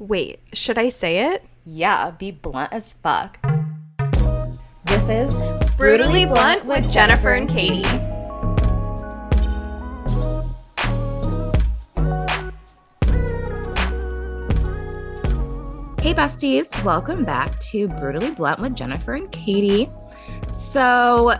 Wait, should I say it? Yeah, be blunt as fuck. This is Brutally Blunt with Jennifer and Katie. Hey besties, welcome back to Brutally Blunt with Jennifer and Katie. So,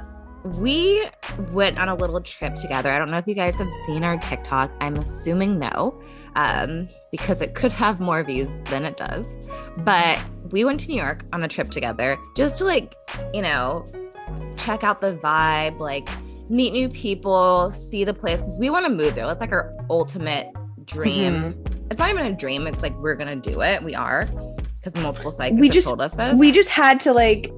we went on a little trip together. I don't know if you guys have seen our TikTok. I'm assuming no, um, because it could have more views than it does. But we went to New York on a trip together just to, like, you know, check out the vibe, like, meet new people, see the place, because we want to move there. That's like our ultimate dream. It's not even a dream, it's like we're going to do it. We are, because multiple psychics We just- told us this. We just had to like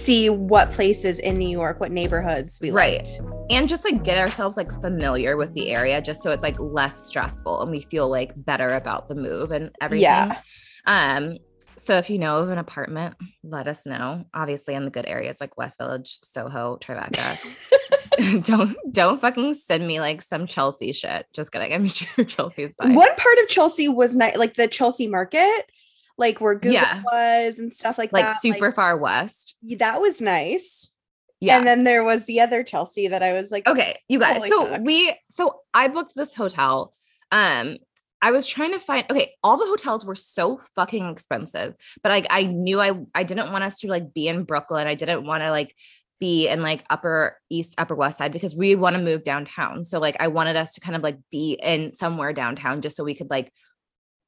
see what places in New York, what neighborhoods we like. Right. liked. and just like get ourselves like familiar with the area just so it's like less stressful and we feel like better about the move and everything. Yeah. Um so if you know of an apartment, let us know. Obviously in the good areas like West Village, Soho, Tribeca. don't don't fucking send me like some Chelsea shit. Just kidding. I'm sure Chelsea's fine. One part of Chelsea was nice, like the Chelsea market, like where Google Yeah. was and stuff like, that. Like that. super far west. that was nice. Yeah. And then there was the other Chelsea that I was like, Okay, you guys. So fuck. we so I booked this hotel. Um I was trying to find okay, all the hotels were so fucking expensive, but like I knew I I didn't want us to like be in Brooklyn. I didn't want to like be in like upper east upper west side because we want to move downtown. So like I wanted us to kind of like be in somewhere downtown just so we could like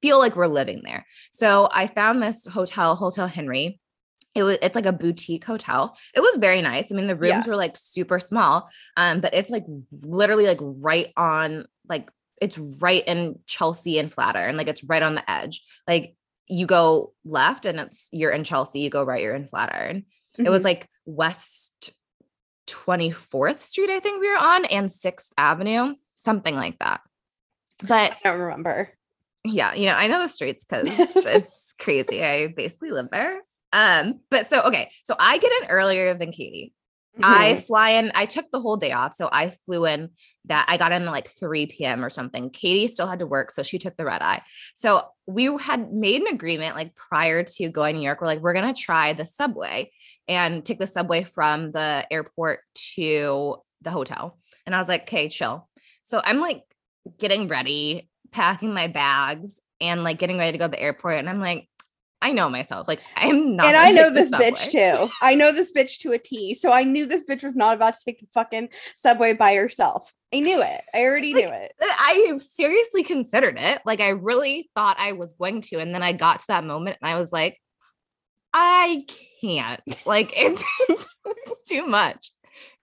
feel like we're living there. So I found this hotel, Hotel Henry. It was it's like a boutique hotel. It was very nice. I mean, the rooms Yeah. were like super small. Um, but it's like literally like right on like it's right in Chelsea and Flatter, and Like it's right on the edge. Like you go left and it's you're in Chelsea, you go right, you're in Flatiron. It was Mhm. like West 24th Street, I think we were on, and 6th Avenue, something like that. But I don't remember. Yeah, you know, I know the streets because it's crazy. I basically live there. Um, but so okay, so I get in earlier than Katie. I Mhm. fly in, I took the whole day off. So I flew in that I got in like 3 p.m. or something. Katie still had to work, so she took the red eye. So we had made an agreement like prior to going to New York. We're like, we're gonna try the subway and take the subway from the airport to the hotel. And I was like, okay, chill. So I'm like getting ready, packing my bags, and like getting ready to go to the airport. And I'm like, I know myself. Like I'm not and I know this bitch too. I know this bitch to a T. So I knew this bitch was not about to take the fucking subway by herself. I knew it. I already Like, knew it. Uh, I seriously considered it. Like I really thought I was going to. And then I got to that moment and I was like, I can't. Like it's, it's too much.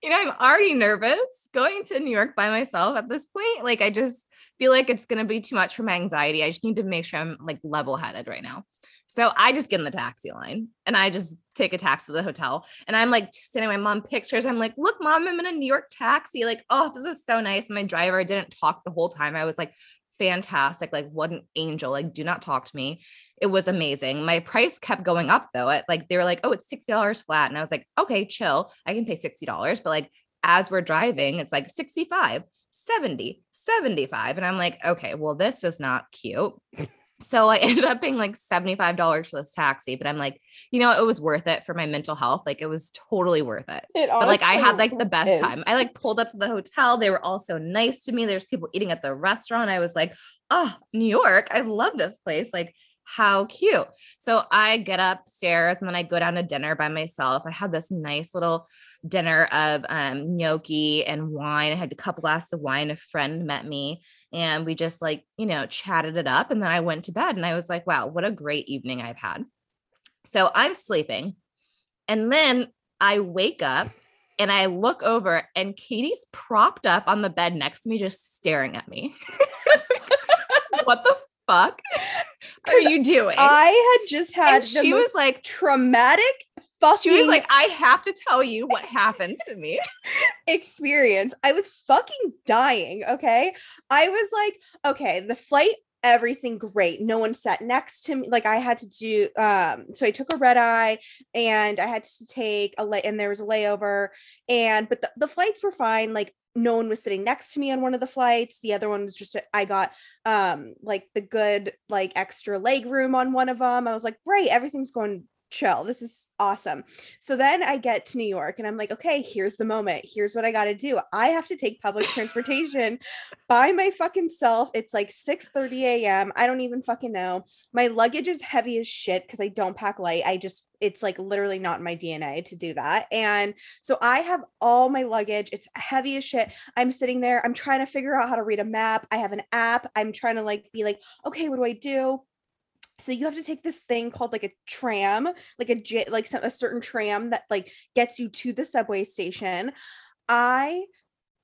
You know, I'm already nervous going to New York by myself at this point. Like I just feel like it's gonna be too much for my anxiety. I just need to make sure I'm like level headed right now. So I just get in the taxi line and I just take a taxi to the hotel. And I'm like sending my mom pictures. I'm like, look, mom, I'm in a New York taxi. Like, oh, this is so nice. My driver didn't talk the whole time. I was like, fantastic. Like, what an angel. Like, do not talk to me. It was amazing. My price kept going up though. At like, they were like, oh, it's $60 flat. And I was like, okay, chill. I can pay $60. But like, as we're driving, it's like 65, 70, 75. And I'm like, okay, well, this is not cute. So I ended up paying like $75 for this taxi, but I'm like, you know, it was worth it for my mental health. Like it was totally worth it. It But like I had like the best is. time. I like pulled up to the hotel. They were all so nice to me. There's people eating at the restaurant. I was like, oh, New York. I love this place. Like, how cute. So I get upstairs and then I go down to dinner by myself. I had this nice little dinner of um, gnocchi and wine. I had a couple glasses of wine. A friend met me and we just like, you know, chatted it up. And then I went to bed and I was like, wow, what a great evening I've had. So I'm sleeping. And then I wake up and I look over and Katie's propped up on the bed next to me, just staring at me. what the fuck are you doing? I had just had she was like, traumatic fucking she was like, I have to tell you what happened to me. experience. I was fucking dying. Okay. I was like, okay, the flight everything great. No one sat next to me. Like I had to do um so I took a red eye and I had to take a lay and there was a layover and but the, the flights were fine. Like no one was sitting next to me on one of the flights. The other one was just I got um like the good like extra leg room on one of them. I was like, "Great, everything's going chill. This is awesome. So then I get to New York and I'm like, okay, here's the moment. Here's what I got to do. I have to take public transportation by my fucking self. It's like 6 30 a.m. I don't even fucking know. My luggage is heavy as shit because I don't pack light. I just, it's like literally not in my DNA to do that. And so I have all my luggage. It's heavy as shit. I'm sitting there. I'm trying to figure out how to read a map. I have an app. I'm trying to like be like, okay, what do I do? So you have to take this thing called like a tram like a j like some, a certain tram that like gets you to the subway station. I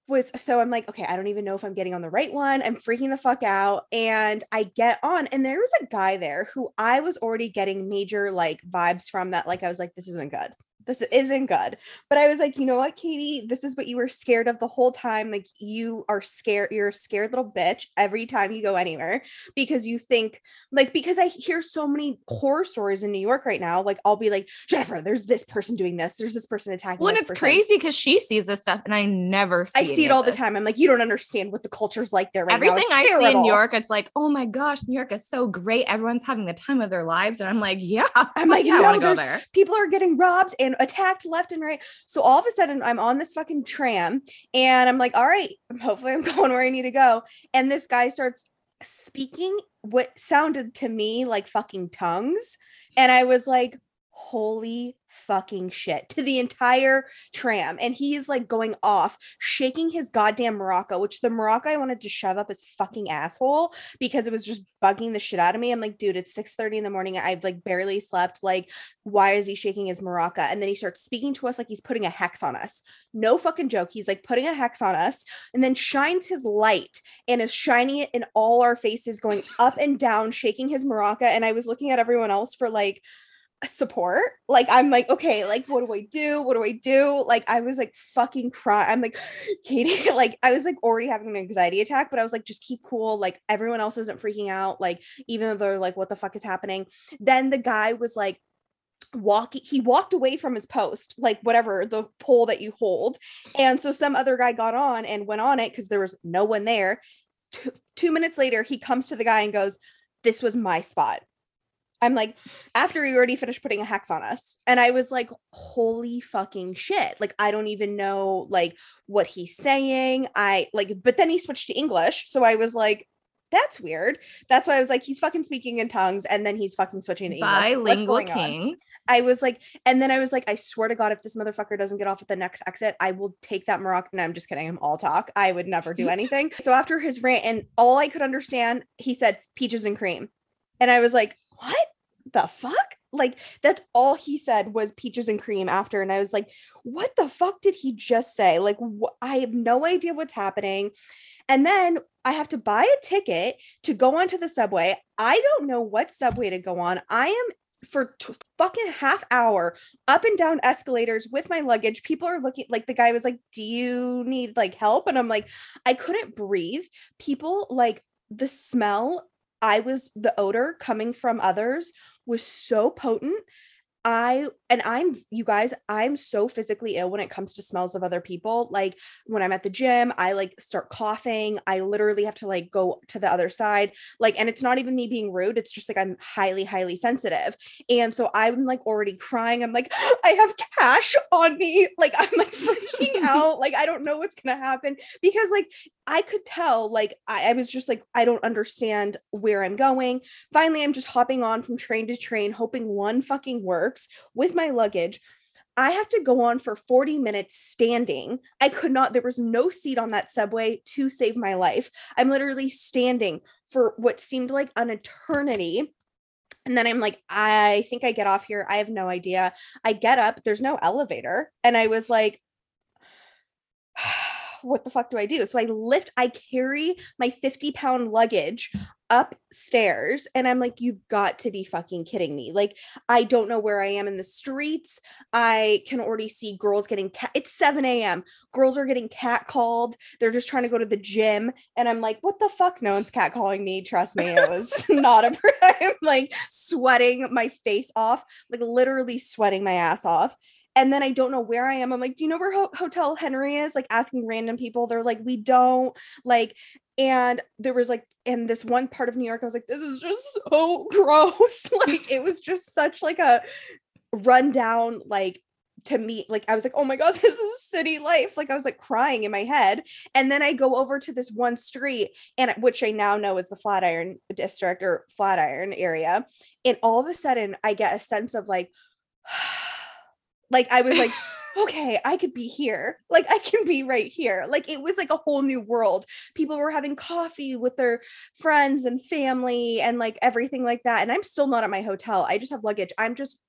was so i'm like okay i don't even know if i'm getting on the right one. I'm freaking the fuck out. And i get on and there was a guy there who i was already getting major like vibes from that like i was like this isn't good this isn't good. But I was like, you know what, Katie, this is what you were scared of the whole time. Like you are scared, you're a scared little bitch every time you go anywhere because you think like because I hear so many horror stories in New York right now. Like I'll be like, Jennifer, there's this person doing this, there's this person attacking. Well, and it's person. crazy because she sees this stuff and I never see I see it all the time. I'm like, you don't understand what the culture's like there right Everything now. Everything I see in New York, it's like, oh my gosh, New York is so great. Everyone's having the time of their lives. And I'm like, yeah, I'm like, yeah, I want to go there. People are getting robbed and attacked left and right. So all of a sudden, I'm on this fucking tram and I'm like, all right, hopefully I'm going where I need to go. And this guy starts speaking what sounded to me like fucking tongues. And I was like, holy fucking shit to the entire tram. And he is like going off, shaking his goddamn maraca, which the maraca I wanted to shove up his fucking asshole because it was just bugging the shit out of me. I'm like, dude, it's 6 30 in the morning. I've like barely slept. Like, why is he shaking his maraca? And then he starts speaking to us like he's putting a hex on us. No fucking joke. He's like putting a hex on us and then shines his light and is shining it in all our faces, going up and down, shaking his maraca. And I was looking at everyone else for like, support. Like I'm like, okay, like what do I do? What do I do? Like I was like fucking crying. I'm like, Katie, like I was like already having an anxiety attack, but I was like, just keep cool. Like everyone else isn't freaking out. Like even though they're like, what the fuck is happening? Then the guy was like, walking he walked away from his post like whatever the pole that you hold and so some other guy got on and went on it because there was no one there two, two minutes later he comes to the guy and goes this was my spot I'm like, after you already finished putting a hex on us. And I was like, holy fucking shit. Like, I don't even know like what he's saying. I like, but then he switched to English. So I was like, that's weird. That's why I was like, he's fucking speaking in tongues and then he's fucking switching to English. Bilingual king. On? I was like, and then I was like, I swear to God, if this motherfucker doesn't get off at the next exit, I will take that Moroccan. No, I'm just kidding. I'm all talk. I would never do anything. so after his rant, and all I could understand, he said peaches and cream. And I was like, what the fuck? Like that's all he said was peaches and cream after. And I was like, what the fuck did he just say? Like, wh- I have no idea what's happening. And then I have to buy a ticket to go onto the subway. I don't know what subway to go on. I am for t- fucking half hour up and down escalators with my luggage. People are looking like the guy was like, "Do you need like help?" And I'm like, I couldn't breathe. People like the smell I was the odor coming from others was so potent. I and I'm you guys, I'm so physically ill when it comes to smells of other people. Like when I'm at the gym, I like start coughing. I literally have to like go to the other side. Like, and it's not even me being rude, it's just like I'm highly, highly sensitive. And so I'm like already crying. I'm like, I have cash on me. Like, I'm like freaking out. Like, I don't know what's gonna happen because like I could tell, like, I, I was just like, I don't understand where I'm going. Finally, I'm just hopping on from train to train, hoping one fucking works with my luggage. I have to go on for 40 minutes standing. I could not, there was no seat on that subway to save my life. I'm literally standing for what seemed like an eternity. And then I'm like, I think I get off here. I have no idea. I get up, there's no elevator. And I was like, what the fuck do I do? So I lift, I carry my 50 pound luggage upstairs and I'm like, you've got to be fucking kidding me. Like, I don't know where I am in the streets. I can already see girls getting cat. It's 7 a.m. Girls are getting cat called. They're just trying to go to the gym. And I'm like, what the fuck? No one's cat calling me. Trust me, it was not a I'm like sweating my face off, like literally sweating my ass off and then I don't know where I am. I'm like, do you know where Ho- Hotel Henry is? Like asking random people. They're like, we don't like. And there was like in this one part of New York, I was like, this is just so gross. like it was just such like a rundown, like to meet. like I was like, oh my God, this is city life. Like I was like crying in my head. And then I go over to this one street, and which I now know is the Flatiron district or Flatiron area. And all of a sudden I get a sense of like, like I was like, okay, I could be here. Like I can be right here. Like it was like a whole new world. People were having coffee with their friends and family and like everything like that. And I'm still not at my hotel. I just have luggage. I'm just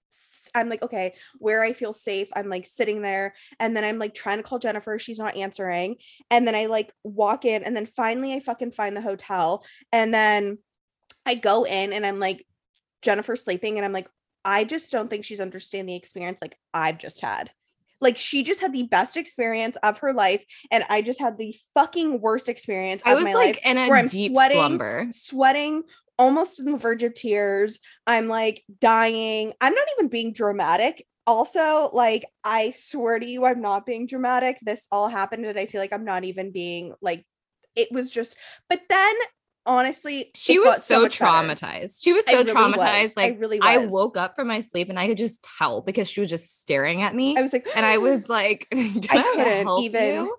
I'm like, okay, where I feel safe. I'm like sitting there and then I'm like trying to call Jennifer. She's not answering. And then I like walk in and then finally I fucking find the hotel. And then I go in and I'm like, Jennifer's sleeping. And I'm like, I just don't think she's understanding the experience like I've just had. Like she just had the best experience of her life, and I just had the fucking worst experience I of was my like in a where I'm deep sweating, slumber. sweating, almost on the verge of tears. I'm like dying. I'm not even being dramatic. Also, like I swear to you, I'm not being dramatic. This all happened, and I feel like I'm not even being like. It was just, but then honestly, She was got so much better. traumatized. She was so really traumatized. was. Like I really I woke up from my sleep and I could just tell because she was just staring at me. I was like, and I was like, "Can I, couldn't even- you?"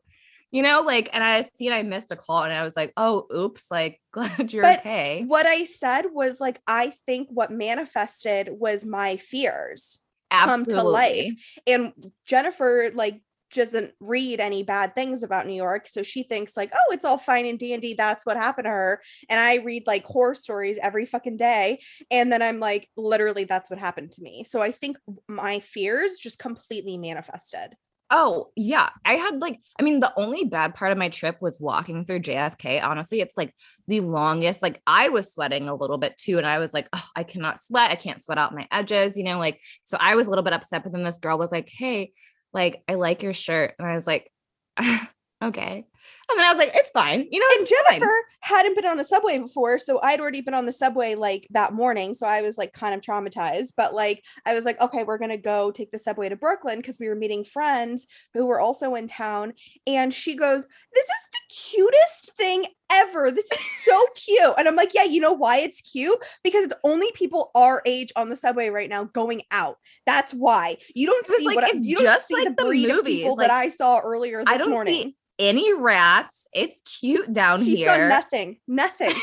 You know, like, and I seen I missed a call, and I was like, "Oh, oops!" Like, glad you're But okay. what I said was like, I think what manifested was my fears. come to life. And Jennifer, like, doesn't read any bad things about New York. So she thinks, like, oh, it's all fine and dandy. That's what happened to her. And I read like horror stories every fucking day. And then I'm like, literally, that's what happened to me. So I think my fears just completely manifested. Oh, yeah. I had like, I mean, the only bad part of my trip was walking through JFK. Honestly, it's like the longest. Like, I was sweating a little bit too. And I was like, oh, I cannot sweat. I can't sweat out my edges, you know, like, so I was a little bit upset. But then this girl was like, hey, like, I like your shirt. And I was like, okay. And then I was like, it's fine. You know, and it's fine. Jennifer hadn't been on a subway before, so I'd already been on the subway like that morning, so I was like kind of traumatized. But like, I was like, okay, we're gonna go take the subway to Brooklyn because we were meeting friends who were also in town. And she goes, "This is the cutest thing ever. This is so cute." And I'm like, "Yeah, you know why it's cute? Because it's only people our age on the subway right now going out. That's why you don't see like, what I- you don't just see like the the breed of movies, people like, that I saw earlier this I don't morning." see any rats. It's cute down She here. saw nothing, nothing.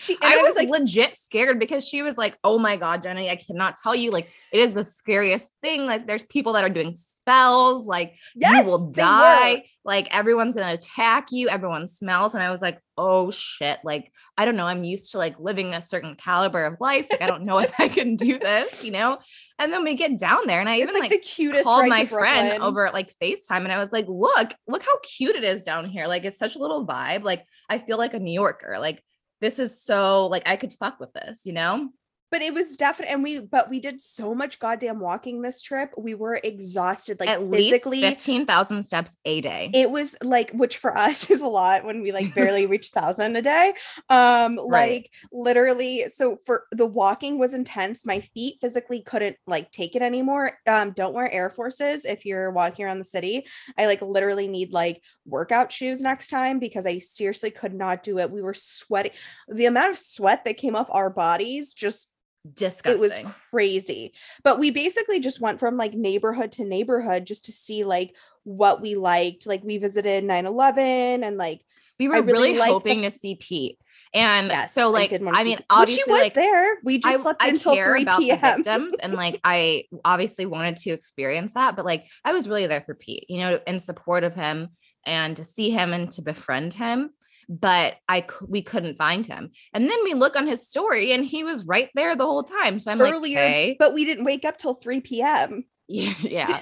She I, I, was, like, legit scared because she was like, "Oh my god, Jenny, I cannot tell you. Like, it is the scariest thing. Like, there's people that are doing spells. Like, yes, you will die. Like, everyone's gonna attack you. Everyone smells." And I was like, "Oh shit! Like, I don't know. I'm used to like living a certain caliber of life. Like, I don't know if I can do this, you know." And then we get down there, and I It's even like, like the cutest. called my friend over at like FaceTime and I was like, look, look how cute it is down here. Like it's such a little vibe. Like I feel like a New Yorker. Like this is so like I could fuck with this, you know? But it was definitely and we but we did so much goddamn walking this trip. We were exhausted, like At least physically. 15,000 steps a day. it was like which for us is a lot when we like barely reach thousand a day um Right. like literally so for the walking was intense my feet physically couldn't like take it anymore um don't wear air forces if you're walking around the city i like literally need like workout shoes next time because i seriously could not do it we were sweating the amount of sweat that came off our bodies just Disgusting. it was crazy but we basically just went from like neighborhood to neighborhood just to see like what we liked like we visited 9-11 and like we were I really really, like the- hoping to see Pete. And yes so I like did I mean Well, obviously she was like there we just I, slept I until care 3 about the p.m victims and like I obviously wanted to experience that, but like I was really there for Pete, you know, in support of him and to see him and to befriend him. But I we couldn't find him, and then we look on his story, and he was right there the whole time. So I'm earlier like, okay, but we didn't wake up till 3 p.m yeah, yeah.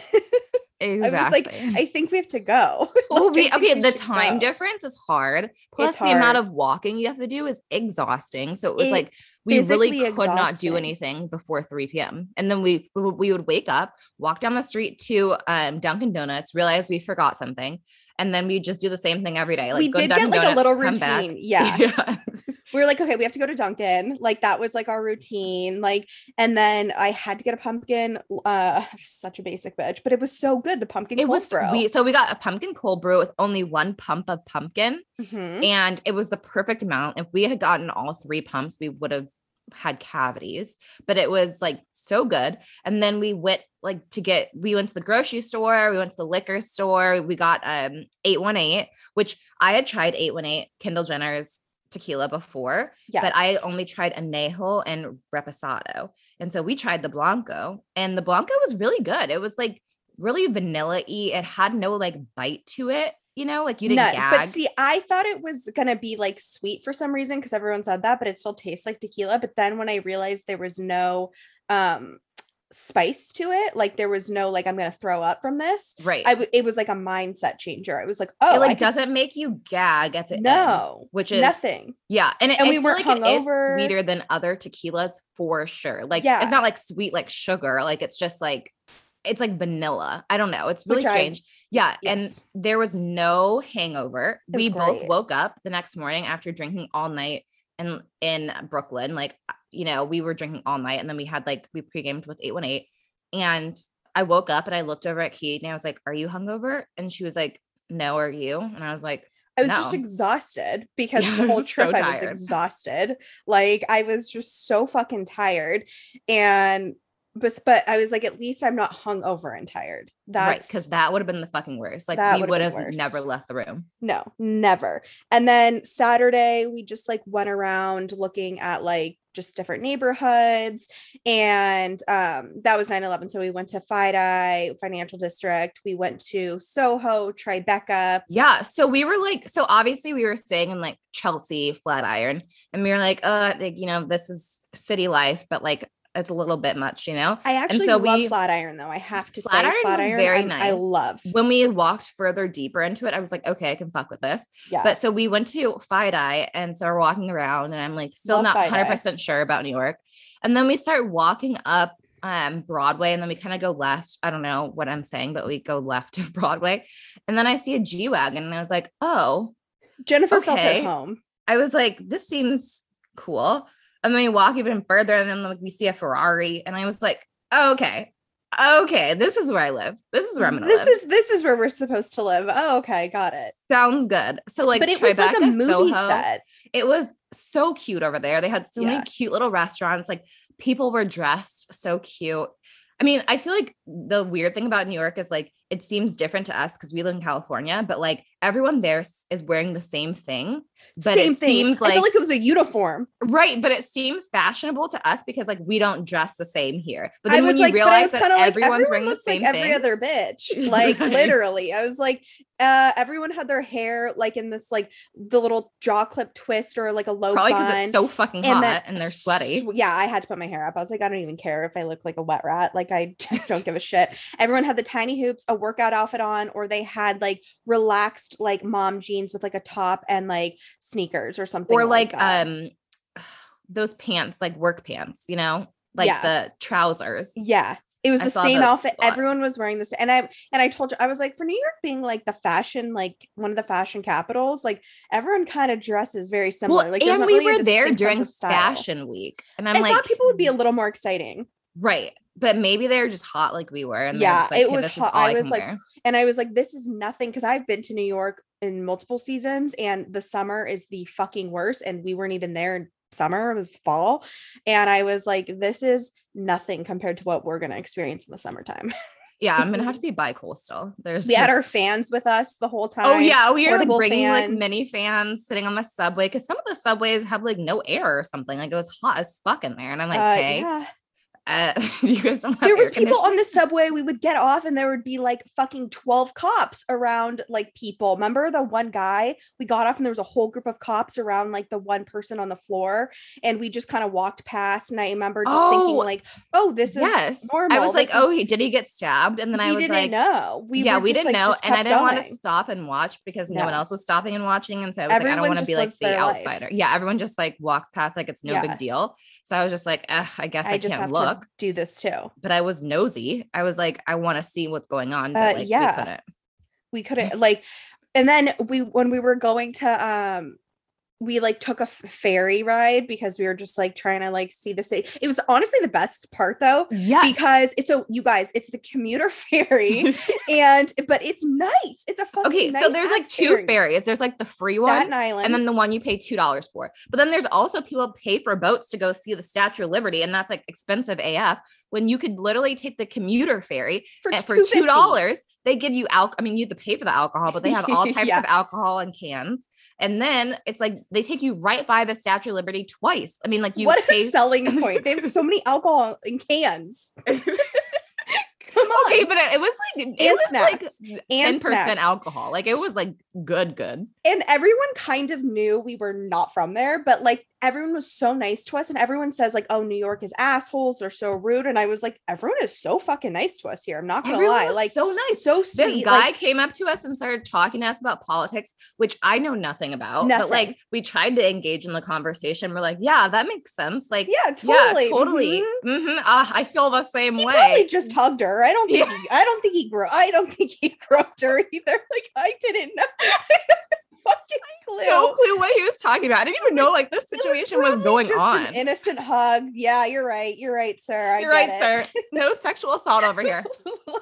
Exactly. I was like, I think we have to go. well, we, okay, the time go. difference is hard. Plus, It's the amount of walking you have to do is exhausting. So it was It like we really could not do anything before 3 p.m. And then we we we would wake up, walk down the street to um, Dunkin' Donuts, realize we forgot something, and then we just do the same thing every day. Like we go to did get like a little routine. Yeah. yeah. we were like, okay, we have to go to Dunkin'. Like that was like our routine. Like, and then I had to get a pumpkin. Uh, such a basic bitch, but it was so good. The pumpkin It cold was brew. we so we got a pumpkin cold brew with only one pump of pumpkin. Mhm. and it was the perfect amount. If we had gotten all three pumps, we would have had cavities, but it was like so good. And then we went like to get we went to the grocery store, we went to the liquor store, we got um 818, which I had tried 818 Kendall Jenner's tequila before, Yes. but I only tried anejo and reposado. And so we tried the blanco, and the blanco was really good. It was like really vanilla-y. It had no like bite to it, you know, like you didn't gag. But see, I thought it was gonna be like sweet for some reason because everyone said that, but it still tastes like tequila. But then when I realized there was no um spice to it, like there was no like I'm gonna throw up from this. right. I w- it was like a mindset changer. I was like, oh, it like could- doesn't make you gag at the end, no, which is nothing. yeah, and, it, And I we weren't like it is hungover. sweeter than other tequilas for sure. Like Yeah. it's not like sweet like sugar, like it's just like it's like vanilla. I don't know. It's really Which I- yeah, and there was no hangover. Was We both woke up the next morning after drinking all night in in Brooklyn. Like uh, you know, we were drinking all night, and then we had like we pre-gamed with eight one eight, and I woke up and I looked over at Kate and I was like, "Are you hungover?" And she was like, "No, are you?" And I was like. I was just exhausted because Yeah, the I whole was so trip I was exhausted. Like I was just so fucking tired. And but but I was like, at least I'm not hungover and tired. That's right because that would have been the fucking worst like we would have never left the room no, never. And then Saturday we just like went around looking at like just different neighborhoods. And um that was 9-11. So we went to FIDI, Financial District, we went to Soho, Tribeca. yeah so we were like so obviously we were staying in like chelsea flatiron and we were like uh like you know this is city life but like it's a little bit much you know I actually so love we- Flatiron though. I have to Flatiron say was Flatiron very I'm- I love. when we walked further deeper into it i was like okay i can fuck with this Yeah. but so we went to FIDI and so we're walking around and i'm like still Love not 100% sure about new york and then we start walking up um broadway and then we kind of go left i don't know what i'm saying but we go left to broadway and then i see a g-wagon and i was like oh Jennifer felt at home. I was like, this seems cool. And then we walk even further, and then like we see a Ferrari, and I was like, okay, okay, this is where I live. This is where I'm gonna This live. is this is where we're supposed to live. Oh, okay, got it. Sounds good. So like, but it was like a movie Soho, set. It was so cute over there. They had so Yeah. many cute little restaurants. Like people were dressed so cute. I mean, I feel like the weird thing about New York is like it seems different to us because we live in California, but like everyone there is wearing the same thing. But Same it thing. seems like like it was a uniform. Right, but it seems fashionable to us because like we don't dress the same here. But I then was when you like, realize that like, everyone's everyone wearing the looks same like thing, every other bitch. Like Right. literally. I was like, uh, everyone had their hair like in this like the little jaw clip twist or like a low probably because it's so fucking and hot then and they're sweaty. Yeah, I had to put my hair up. I was like, I don't even care if I look like a wet rat. Like, I just don't give a shit. Everyone had the tiny hoops, a workout outfit on, or they had like relaxed, like mom jeans with like a top and like sneakers or something. Or like that. um those pants, like work pants, you know, like Yeah. the trousers. yeah. It was I the same outfit. Everyone was wearing this. And I and I told you, I was like, for New York being like the fashion, like one of the fashion capitals, like everyone kind of dresses very similar. Well, like there's and we really were there during fashion week, and I'm I like, thought people would be a little more exciting. right, but maybe they're just hot like we were, and Yeah, like, it "Hey, was this hot. Is all I I, was like, wear." And I was like, this is nothing because I've been to New York in multiple seasons and the summer is the fucking worst. And we weren't even there in summer, it was fall. And I was like, this is nothing compared to what we're going to experience in the summertime. yeah, I'm gonna have to be bi-coastal. There's we had our fans with us the whole time. Oh yeah, we were like bringing like mini fans sitting on the subway because some of the subways have like no air or something. Like it was hot as fuck in there, and I'm like, Uh, hey, yeah. Uh, you guys don't have there was people on the subway we would get off and there would be like fucking 12 cops around like people remember the one guy we got off and there was a whole group of cops around like the one person on the floor and we just kind of walked past and i remember just thinking Oh, like oh this is yes. normal I was like, This oh, he did he get stabbed? And then I we was didn't like, know we yeah, we just, didn't like, know, and I didn't want to stop and watch because no, one else was stopping and watching, and so I was like, I don't want to be like the their life. outsider. Yeah, everyone just like walks past like it's no Yeah. big deal. So I was just like, I guess I, i can't look. Do this too But I was nosy. I was like, I want to see what's going on. But Uh, like, yeah. we couldn't. we couldn't like and then we when we were going to um we like took a f- ferry ride because we were just like trying to like see the city. It was honestly the best part though Yeah. because it's a you guys it's the commuter ferry and but it's nice. It's a okay, so there's like two ferry. ferries. There's like the free one. Staten Island and then the one you pay two dollars for. But then there's also people pay for boats to go see the Statue of Liberty, and that's like expensive AF. When you could literally take the commuter ferry for, and for $2.50. two dollars, they give you alcohol. I mean, you have to pay for the alcohol, but they have all types Yeah. of alcohol and cans. And then it's like they take you right by the Statue of Liberty twice. I mean, like you what pay. a selling point. They have so many alcohol uh, in cans. Okay, but it was like it And was snacks. like ten percent alcohol. Like it was like good, good. and everyone kind of knew we were not from there, but like everyone was so nice to us, and everyone says like, "Oh, New York is assholes. They're so rude." And I was like, "Everyone is so fucking nice to us here." I'm not gonna Everyone lie, like so nice. so sweet." this guy like, came up to us and started talking to us about politics, which I know nothing about. But like we tried to engage in the conversation. We're like, yeah, that makes sense. Like, yeah, totally, yeah, totally. mhm. Mhm, ah, I feel the same He way. probably just hugged her. I don't think. Yeah. He, I don't think he grew. I don't think he groped her either. Like I didn't know. fucking clue. no clue what he was talking about. I didn't even know like this It was situation was, probably going just on. An innocent hug. Yeah, you're right. You're right, sir. I You're right, it. sir. No sexual assault over here.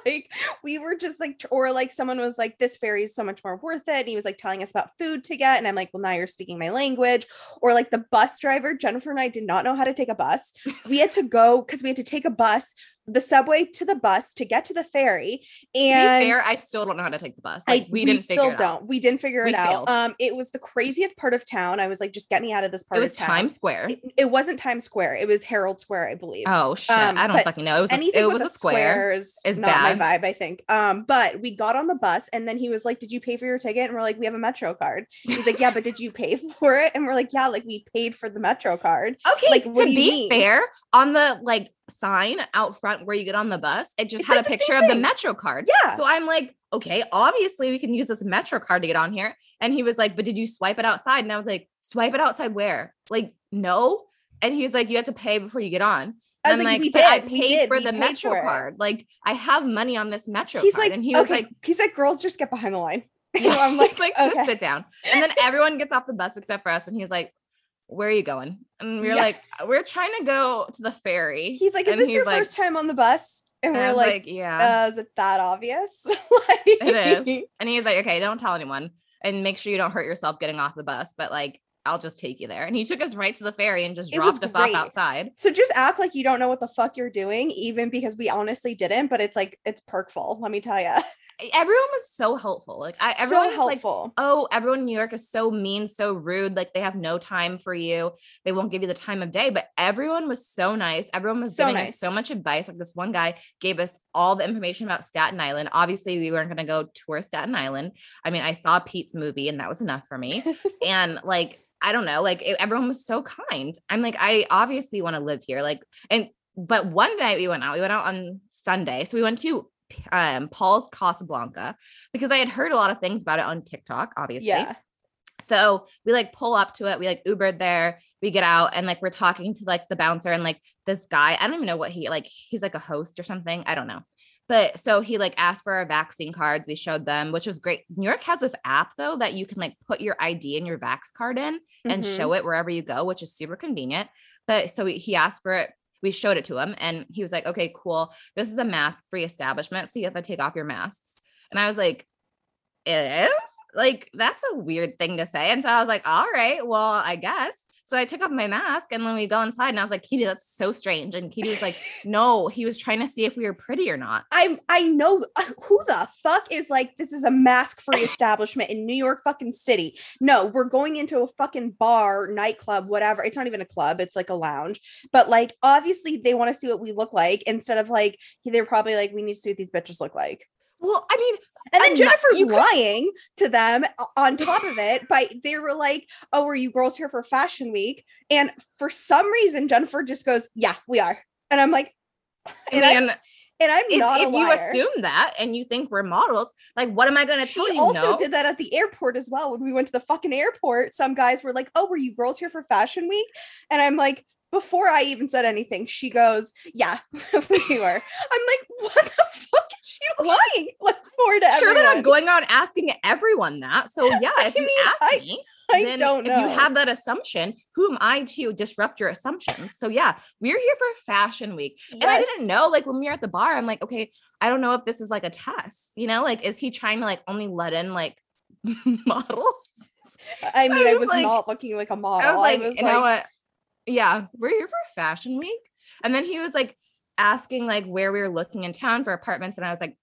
like we were just like or like someone was like this ferry is so much more worth it and he was like telling us about food to get and i'm like well now you're speaking my language or like the bus driver jennifer and i did not know how to take a bus we had to go because we had to take a bus the subway to the bus to get to the ferry to and be fair, I still don't know how to take the bus. Like I, we didn't still figure it don't. out. We didn't figure We it out. Um, it was the craziest part of town. I was like, just get me out of this part It was of town. Times Square. It, it wasn't Times Square. It was Herald Square, I believe. Oh shit. Um, I don't fucking know. It was a, anything it with was a a square. is, not bad. my vibe, I think. Um, but we got on the bus and then he was like, Did you pay for your ticket? And we're like, We have a Metro card. He's like, Yeah, but did you pay for it? And we're like, Yeah, like we paid for the Metro card. Okay, Like, to what do you be mean? fair, on the like sign out front where you get on the bus, it just It's had like a picture of the. Metro card. Yeah. So I'm like, okay, obviously we can use this Metro card to get on here. And he was like, but did you swipe it outside? And I was like, swipe it outside where? Like, no. And he was like, you have to pay before you get on. I was I'm like, we I did, we paid did, for we the paid Metro for card. Like, I have money on this Metro he's card. like, and he was okay. like, he's like, girls, just get behind the line. yeah. I'm like, like, okay. just sit down. And then everyone gets off the bus except for us. And he's like, where are you going? And we are Yeah. like, we're trying to go to the ferry. He's like, Is And this your like- first time on the bus? And And we're was like, yeah. uh, is it that obvious? like, It is. And he's like, okay, don't tell anyone and make sure you don't hurt yourself getting off the bus, but like, I'll just take you there. And he took us right to the ferry and just dropped us off outside. So just act like you don't know what the fuck you're doing, even because we honestly didn't. But it's like it's perkful. Let me tell you. Everyone was so helpful. Like, I, everyone so was like, helpful. oh, everyone in New York is so mean, so rude. Like, they have no time for you. They won't give you the time of day. But everyone was so nice. Everyone was So giving us so much advice. Like, this one guy gave us all the information about Staten Island. Obviously, we weren't going to go tour Staten Island. I mean, I saw Pete's movie, and that was enough for me. and like I don't know, like it- everyone was so kind. I'm like, I obviously want to live here. Like, and but one night we went out. We went out on Sunday, so we went to um Paul's Casablanca because I had heard a lot of things about it on TikTok. Obviously, yeah. so we like pull up to it. We like Ubered there. We get out and like we're talking to like the bouncer and like this guy. I don't even know what he like. He's like a host or something. I don't know. But so he like asked for our vaccine cards. We showed them, which was great. New York has this app though that you can like put your ID and your Vax card in and Mhm. show it wherever you go, which is super convenient. But so he asked for it. We showed it to him and he was like, okay, cool. This is a mask free establishment. So you have to take off your masks. And I was like, it is? Like, that's a weird thing to say. And so I was like, all right, well, I guess. So I took off my mask and then we go inside and I was like, Katie, that's so strange. And Katie was like, no, he was trying to see if we were pretty or not. I'm I know uh, who the fuck is like this is a mask free establishment in New York fucking city. No, we're going into a fucking bar, nightclub, whatever. It's not even a club, it's like a lounge. But like obviously they want to see what we look like instead of like they're probably like we need to see what these bitches look like. Well, I mean, And then I'm not- Jennifer's you could- lying to them on top of it. But they were like, "Oh, are you girls here for Fashion Week?" And for some reason, Jennifer just goes, "Yeah, we are." And I'm like, and, I, mean, and I'm if, not a if you assume that and you think we're models, like, what am I going to She tell you? We also no? did that at the airport as well. When we went to the fucking airport, some guys were like, "Oh, were you girls here for Fashion Week?" And I'm like, before I even said anything, she goes, "Yeah, we were." I'm like, "What the fuck she lying?" Like for to Sure, they're not everyone? going on asking everyone that. So yeah, if I you mean, ask I- me, I then don't know. if you have that assumption, who am I to disrupt your assumptions? So yeah, we're here for Fashion Week, and I didn't know. Like when we were at the bar, I'm like, okay, I don't know if this is like a test. You know, like is he trying to like only let in like models? I mean, I was was, like- not looking like a model. I was like, you know what? Yeah, we're here for Fashion Week. And then he was like asking like where we were looking in town for apartments. And I was like,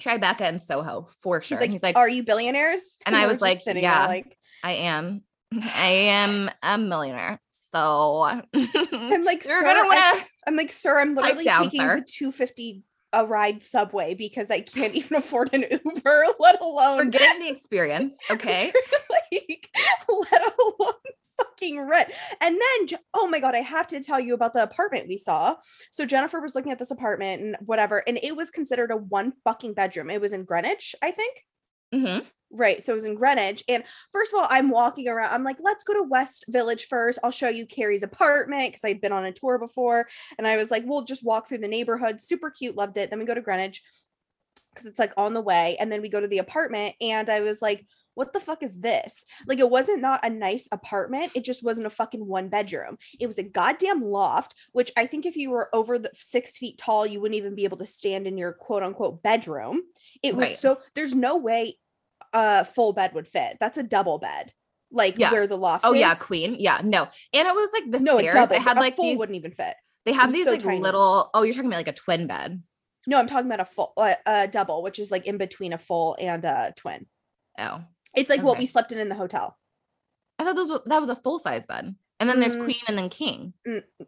Tribeca and Soho for sure. He's like, and he's like, "Are you billionaires?" And I was like, there "Yeah." like I am, I am a millionaire. So I'm like, you're "Sir, gonna to. I'm like, sir, I'm literally down, taking sir." the 250 a ride subway because I can't even afford an Uber, let alone We're getting the experience, okay? like, let alone fucking rent. And then, oh my god, I have to tell you about the apartment we saw. So Jennifer was looking at this apartment and whatever, and it was considered a one fucking bedroom. It was in Greenwich, I think. Mhm. Right. So it was in Greenwich. And first of all, I'm walking around. I'm like, let's go to West Village first. I'll show you Carrie's apartment because I'd been on a tour before. And I was like, we'll just walk through the neighborhood. Super cute. Loved it. Then we go to Greenwich because it's like on the way. And then we go to the apartment. And I was like, what the fuck is this? Like, it wasn't not a nice apartment. It just wasn't a fucking one bedroom. It was a goddamn loft, which I think if you were over the six feet tall, you wouldn't even be able to stand in your quote unquote bedroom. It was Right. so, there's no way a full bed would fit. That's a double bed, like Yeah. where the loft. Oh yeah, queen. Yeah, no. And it was like the no, stairs. double. It had a like full these. wouldn't even fit. They have these so like tiny. little. Oh, you're talking about like a twin bed. No, I'm talking about a full, uh, a double, which is like in between a full and a twin. Oh, It's like what we slept in in the hotel. I thought those were, that was a full size bed. And then there's Mm. queen and then king.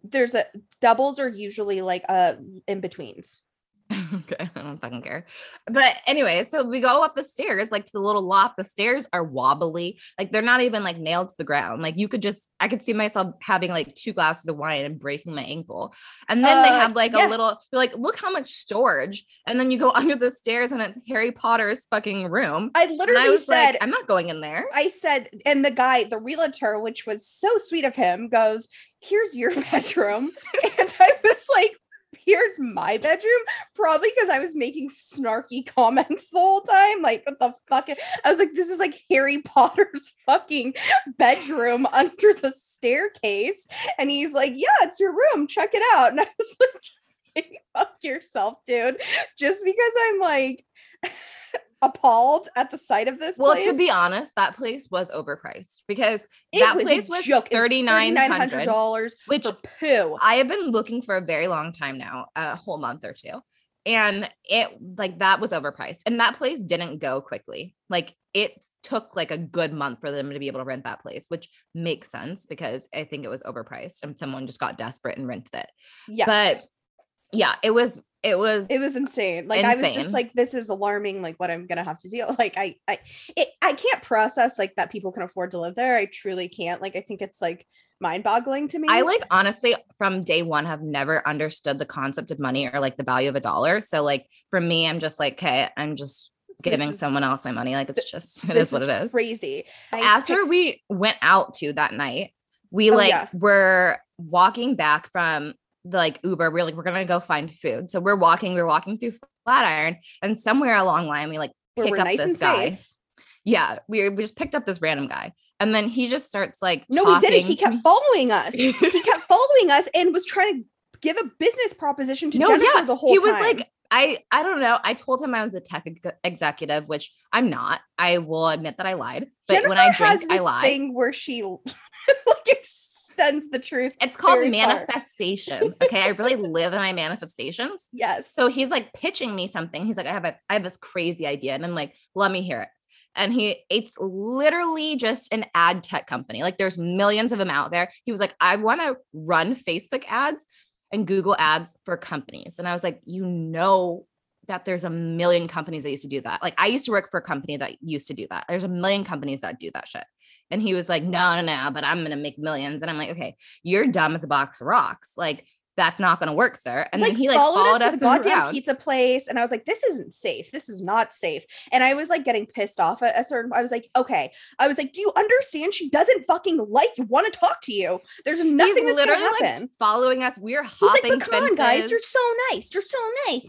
There's a doubles are usually like uh in betweens. okay, I don't fucking care. But anyway, so we go up the stairs, like to the little loft. The stairs are wobbly, like they're not even like nailed to the ground. Like you could just, I could see myself having like two glasses of wine and breaking my ankle. And then they Uh, have like yeah. a little, like, look how much storage. And then you go under the stairs and it's Harry Potter's fucking room. I literally I said like, I'm not going in there. I said, and the guy, the realtor, which was so sweet of him, goes, Here's your bedroom. and I was like, Here's my bedroom. Probably because I was making snarky comments the whole time. Like, what the fuck? I was like, This is like Harry Potter's fucking bedroom under the staircase. And he's like, Yeah, it's your room. Check it out. And I was like, Fuck yourself, dude. Just because I'm like, appalled at the sight of this Well, place. to be honest, that place was overpriced because It that was place was joke. It $3,900, dollars which poo. I have been looking for a very long time now, a whole month or two. And it like that was overpriced. And that place didn't go quickly. Like it took like a good month for them to be able to rent that place, which makes sense because I think it was overpriced and someone just got desperate and rented it. Yeah, But yeah, it was it was it was insane. Like I was just like, this is alarming. Like what I'm gonna have to deal. Like I, I, it, I can't process like that people can afford to live there. I truly can't. Like I think it's like mind-boggling to me. I like honestly from day one have never understood the concept of money or like the value of a dollar. So like for me, I'm just like, okay, I'm just giving is- someone else my money. Like it's just it is what it is. Crazy. I After picked- we went out to that night, we Oh, like yeah. were walking back from the like Uber. We are like, we're gonna go find food. So we're walking, we're walking through Flatiron, and somewhere along the line, we like pick we're up nice this guy. safe. Yeah, we, we just picked up this random guy. And then he just starts like No, we didn't. He kept following us. he kept following us and was trying to give a business proposition to Jennifer the whole he time. was like I I don't know. I told him I was a tech ex- executive, which I'm not. I will admit that I lied. But Jennifer when I has drink, I this lie. thing where she like extends the truth. It's called manifestation. Okay. I really live in my manifestations. Yes. So he's like pitching me something. He's like, I have a I have this crazy idea. And I'm like, let me hear it. And he it's literally just an ad tech company. Like there's millions of them out there. He was like, I want to run Facebook ads and Google ads for companies. And I was like, you know that there's a million companies that used to do that. Like I used to work for a company that used to do that. There's a million companies that do that shit. And he was like, no, no, no, but I'm gonna make millions. And I'm like, okay, you're dumb as a box of rocks. Like that's not gonna work, sir. And like then he like followed, followed us to the goddamn pizza place, and I was like, "This isn't safe. This is not safe." And I was like getting pissed off at a certain. I was like, "Okay." I was like, "Do you understand? She doesn't fucking like you. Want to talk to you? There's nothing He's that's literally gonna like following us. We're He's hopping like, "But come on, guys, you're so nice. You're so nice."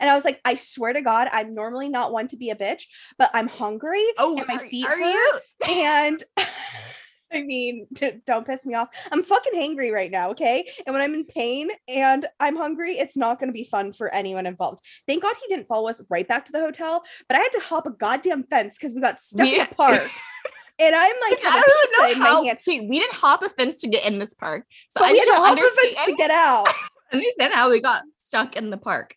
And I was like, "I swear to God, I'm normally not one to be a bitch, but I'm hungry oh, and my are, feet are hurt. you? and." I mean, d- don't piss me off. I'm fucking hangry right now, okay? And when I'm in pain and I'm hungry, it's not going to be fun for anyone involved. Thank God he didn't follow us right back to the hotel, but I had to hop a goddamn fence because we got stuck in the park. and I'm like, I don't know how. See, we didn't hop a fence to get in this park, so But I we had to hop a fence to get out. understand how we got stuck in the park.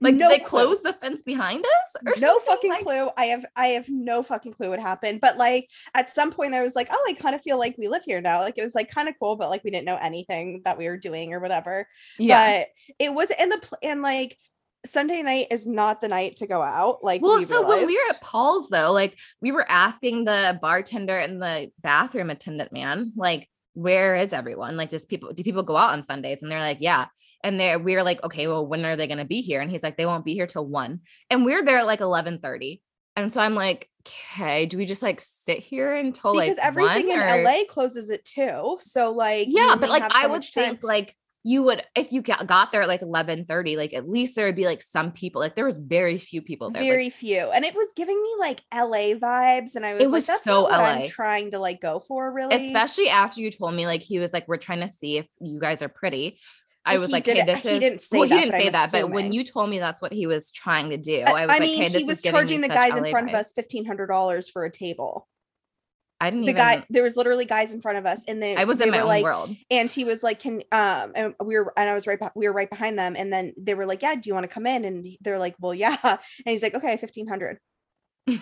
Like, No did they clue. close the fence behind us? Or no fucking Like, clue. I have I have no fucking clue what happened. But like at some point I was like, oh, I kind of feel like we live here now. Like it was like kind of cool, but like we didn't know anything that we were doing or whatever. Yeah. But it was in the pl- and like Sunday night is not the night to go out. Like well, we so when we were at Paul's though, like we were asking the bartender and the bathroom attendant man, like, where is everyone? Like, just people, do people go out on Sundays? And they're like, yeah. And they're we were like, okay, well, when are they gonna be here? And he's like, they won't be here till one. And we're there at like 11 30. And so I'm like, okay, do we just like sit here until like. because like everything in or- LA closes at two. So like Yeah, but like I so would think like you would if you got, there at like 11 30, like at least there would be like some people. Like there was very few people there. like, very few and it was giving me like la vibes and i was, it was like that's so what LA. i'm trying to like go for really especially after you told me like he was like we're trying to see if you guys are pretty i was like hey this he is didn't say well that, he didn't say I'm that but when you told me that's what he was trying to do I, i was I like mean, hey this he was is charging the guys in LA front of us fifteen hundred dollars for a table. i didn't The even guy, there was literally guys in front of us, and they i was they in my own like, world and he was like, "Can um?" And we were, and I was right, we were right behind them, and then they were like, "Yeah, do you want to come in?" And they're like, "Well, yeah," and he's like, "Okay, fifteen hundred.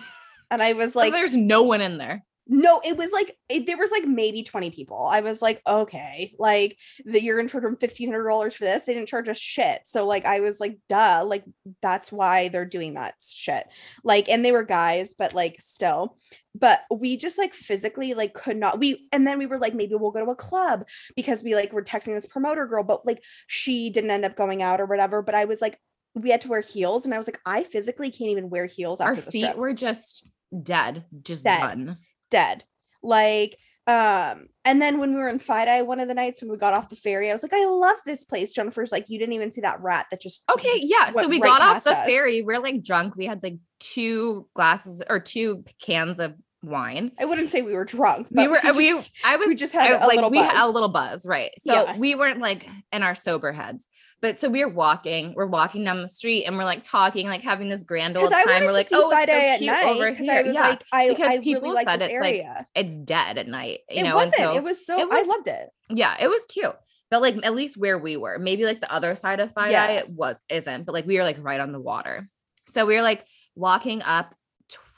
And I was like, there's no one in there No, it was like it, there was like maybe 20 people. I was like, okay, like that you're gonna charge them fifteen hundred dollars for this. They didn't charge us shit. So like I was like, duh, like that's why they're doing that shit. Like, and they were guys, but like still. But we just like physically like could not we and then we were like, maybe we'll go to a club because we like were texting this promoter girl, but like she didn't end up going out or whatever. But I was like, we had to wear heels, and I was like, I physically can't even wear heels our the feet were just dead just Dead. done dead. Like, um, and then when we were in FiDi one of the nights when we got off the ferry, I was like, I love this place. Jennifer's like, you didn't even see that rat that just okay yeah so we right got off the us. ferry we're like drunk we had like two glasses or two cans of wine I wouldn't say we were drunk. we were we just- i was just had I- a like little we had a little buzz right so Yeah. we weren't like in our sober heads but so we are walking we're walking down the street and we're like talking like having this grand old time we're like oh it's so cute night over here I was yeah like, I, because I people really like said this it's, like, area. it's dead at night you it know wasn't. and so it was so. it I loved it. yeah it was cute but like at least where we were maybe like the other side of FiDi Yeah. it was isn't but like we were like right on the water so we were like walking up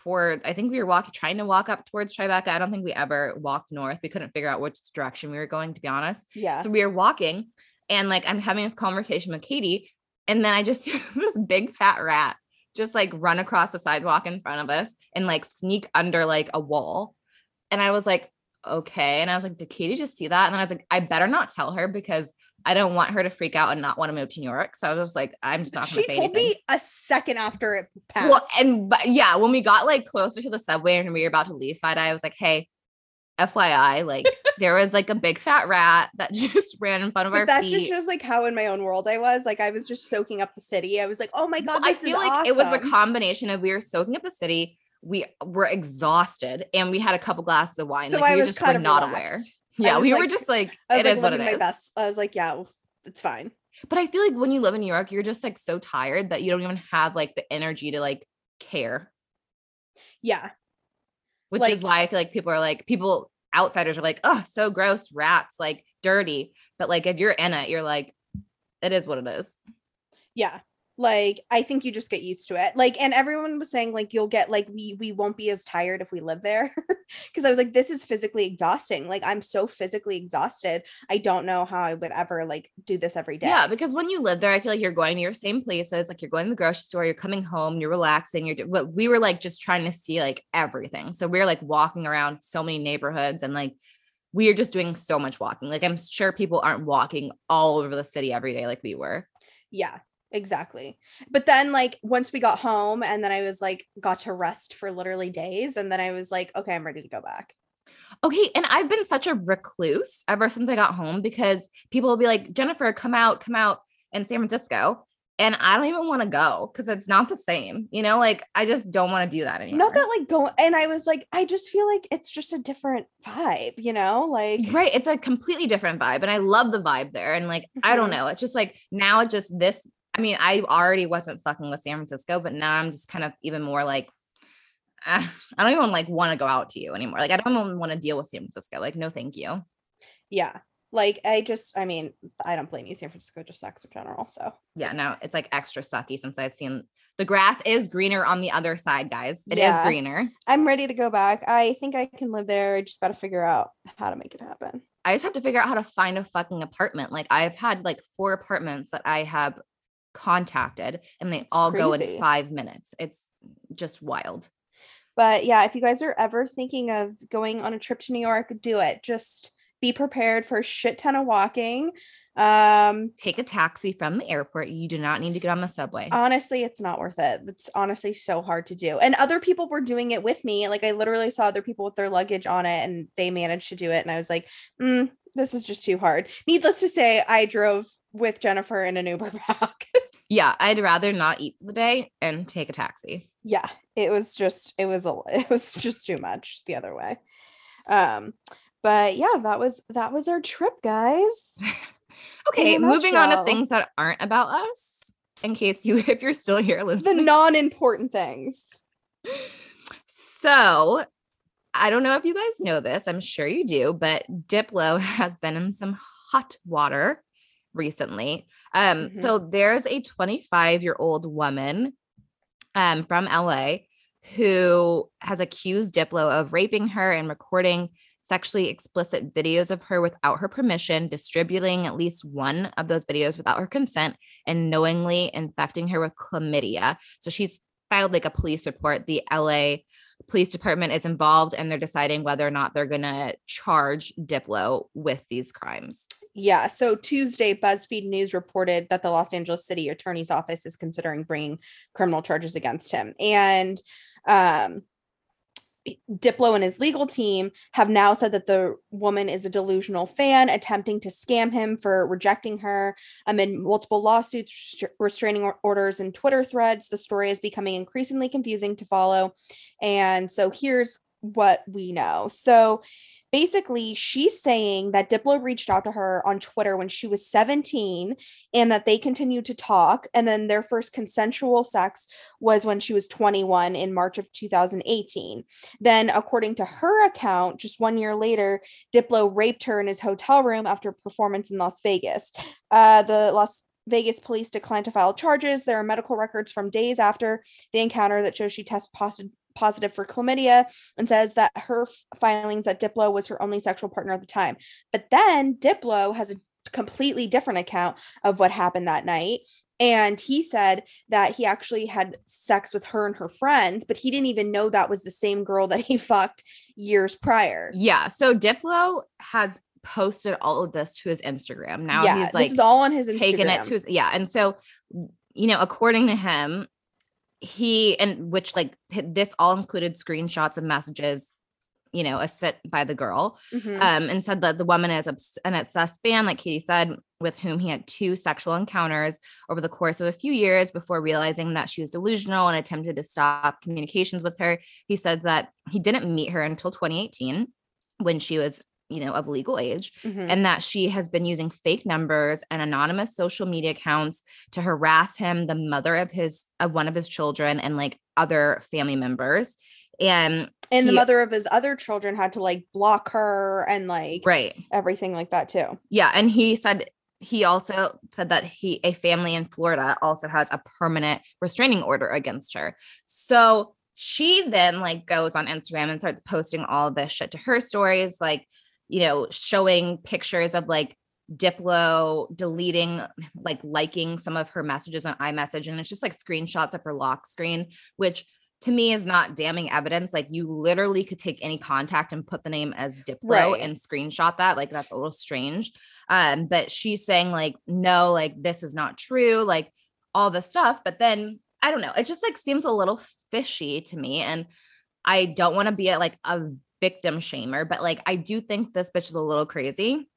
toward i think we were walking trying to walk up towards tribeca i don't think we ever walked north we couldn't figure out which direction we were going to be honest Yeah. so we were walking and like i'm having this conversation with katie and then i just hear this big fat rat just like run across the sidewalk in front of us and like sneak under like a wall. And i was like okay. And i was like did katie just see that? And then i was like i better not tell her because i don't want her to freak out and not want to move to new york. So i was just like i'm just not gonna she say told anything. me a second after it passed. well, and but yeah, when we got like closer to the subway and we were about to leave FiDi, I was like, hey, FYI, like there was like a big fat rat that just ran in front of but our that feet. just shows like how in my own world I was. Like I was just soaking up the city. I was like, oh my god, Well, I feel like it was a combination of we were soaking up the city, we were exhausted, and we had a couple glasses of wine. So like I we was just kind were of not relaxed. aware. Yeah, we were just like, I was it like is what it my is. best. I was like, yeah, it's fine. But I feel like when you live in New York, you're just like so tired that you don't even have like the energy to like care. Yeah. Which is why I feel like people are like people outsiders are like, oh, so gross, rats, like dirty. But like if you're in it, you're like, it is what it is. Yeah. Like I think you just get used to it. Like and everyone was saying like you'll get like we we won't be as tired if we live there because I was like this is physically exhausting. Like I'm so physically exhausted. I don't know how I would ever like do this every day. Yeah, because when you live there, I feel like you're going to your same places. Like you're going to the grocery store, you're coming home, you're relaxing. You're but we were like just trying to see like everything. So we are like walking around so many neighborhoods and like we are just doing so much walking. Like I'm sure people aren't walking all over the city every day like we were. Yeah. Exactly. But then like once we got home and then I was like got to rest for literally days and then I was like okay, I'm ready to go back. Okay, and I've been such a recluse ever since I got home because people will be like, "Jennifer, come out, come out in San Francisco." And I don't even want to go because it's not the same. You know, like I just don't want to do that anymore. Not that like go and I was like, I just feel like it's just a different vibe, you know? Like right. It's a completely different vibe. And I love the vibe there. And like, mm-hmm. I don't mm-hmm. know. It's just like now it's just this I mean, I already wasn't fucking with San Francisco, but now I'm just kind of even more like, I don't even like want to go out to you anymore. Like, I don't even want to deal with San Francisco. Like, no, thank you. Yeah. Like, I just, I mean, I don't blame you. San Francisco just sucks in general. So, yeah, no, it's like extra sucky since I've seen the grass is greener on the other side, guys. It yeah. is greener. I'm ready to go back. I think I can live there. I just got to figure out how to make it happen. I just have to figure out how to find a fucking apartment. Like I've had like four apartments that I have contacted and they it's all crazy. go in five minutes. It's just wild. But yeah, if you guys are ever thinking of going on a trip to New York, do it. Just be prepared for a shit ton of walking. Um, take a taxi from the airport. You do not need to get on the subway. Honestly, it's not worth it. It's honestly so hard to do. And other people were doing it with me. Like I literally saw other people with their luggage on it and they managed to do it. And I was like, mm, this is just too hard. Needless to say, I drove with Jennifer in an Uber back. Yeah, I'd rather not eat for the day and take a taxi. Yeah, it was just it was a it was just too much the other way. Um, but yeah, that was that was our trip, guys. okay, moving on to things that aren't about us. In case you if you're still here listening. The non-important things. So I don't know if you guys know this. I'm sure you do, but Diplo has been in some hot water recently. Um, mm-hmm. so there's a 25 year old woman um, from LA who has accused Diplo of raping her and recording sexually explicit videos of her without her permission, distributing at least one of those videos without her consent, and knowingly infecting her with chlamydia. So she's filed like a police report. The LA police department is involved and they're deciding whether or not they're going to charge Diplo with these crimes. Yeah. So Tuesday, BuzzFeed News reported that the Los Angeles City Attorney's Office is considering bringing criminal charges against him. And um, Diplo and his legal team have now said that the woman is a delusional fan attempting to scam him for rejecting her amid multiple lawsuits, restraining orders, and Twitter threads. The story is becoming increasingly confusing to follow. And so here's what we know. So basically she's saying that Diplo reached out to her on Twitter when she was 17 and that they continued to talk and then their first consensual sex was when she was 21 in March of 2018. Then according to her account just 1 year later Diplo raped her in his hotel room after a performance in Las Vegas. Uh, the Las Vegas police declined to file charges. There are medical records from days after the encounter that show she tested positive positive for chlamydia and says that her filings that Diplo was her only sexual partner at the time. But then Diplo has a completely different account of what happened that night. And he said that he actually had sex with her and her friends, but he didn't even know that was the same girl that he fucked years prior. Yeah. So Diplo has posted all of this to his Instagram. Now yeah, he's like this is all on his Instagram. taking it to his yeah. And so, you know, according to him, he and which like this all included screenshots of messages you know a sent by the girl mm-hmm. um and said that the woman is an obsessed fan like katie said with whom he had two sexual encounters over the course of a few years before realizing that she was delusional and attempted to stop communications with her he says that he didn't meet her until 2018 when she was you know of legal age mm-hmm. and that she has been using fake numbers and anonymous social media accounts to harass him the mother of his of one of his children and like other family members And And the mother of his other children had to like block her and like right. everything like that too. Yeah, and he said he also said that he a family in Florida also has a permanent restraining order against her. So she then like goes on Instagram and starts posting all this shit to her stories, like you know, showing pictures of like Diplo deleting, like liking some of her messages on iMessage, and it's just like screenshots of her lock screen, which to me is not damning evidence. Like you literally could take any contact and put the name as Diplo Right. and screenshot that. Like that's a little strange. Um, but she's saying like, no, like this is not true, like all the stuff. But then I don't know, it just like seems a little fishy to me. And I don't want to be a, like a victim shamer, but like I do think this bitch is a little crazy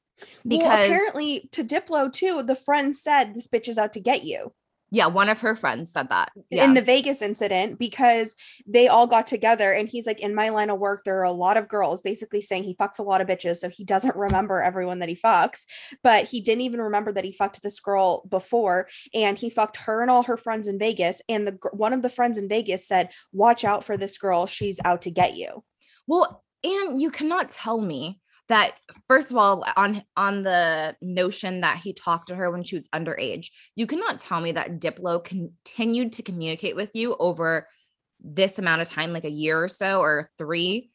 Because because apparently to Diplo too, the friend said this bitch is out to get you. yeah, one of her friends said that. Yeah. in the Vegas incident because they all got together and he's like, in my line of work, there are a lot of girls basically saying he fucks a lot of bitches. So he doesn't remember everyone that he fucks, but he didn't even remember that he fucked this girl before. And he fucked her and all her friends in Vegas. And the one of the friends in Vegas said, watch out for this girl. She's out to get you. Well, and you cannot tell me that first of all on on the notion that he talked to her when she was underage, you cannot tell me that Diplo continued to communicate with you over this amount of time like a year or so or 3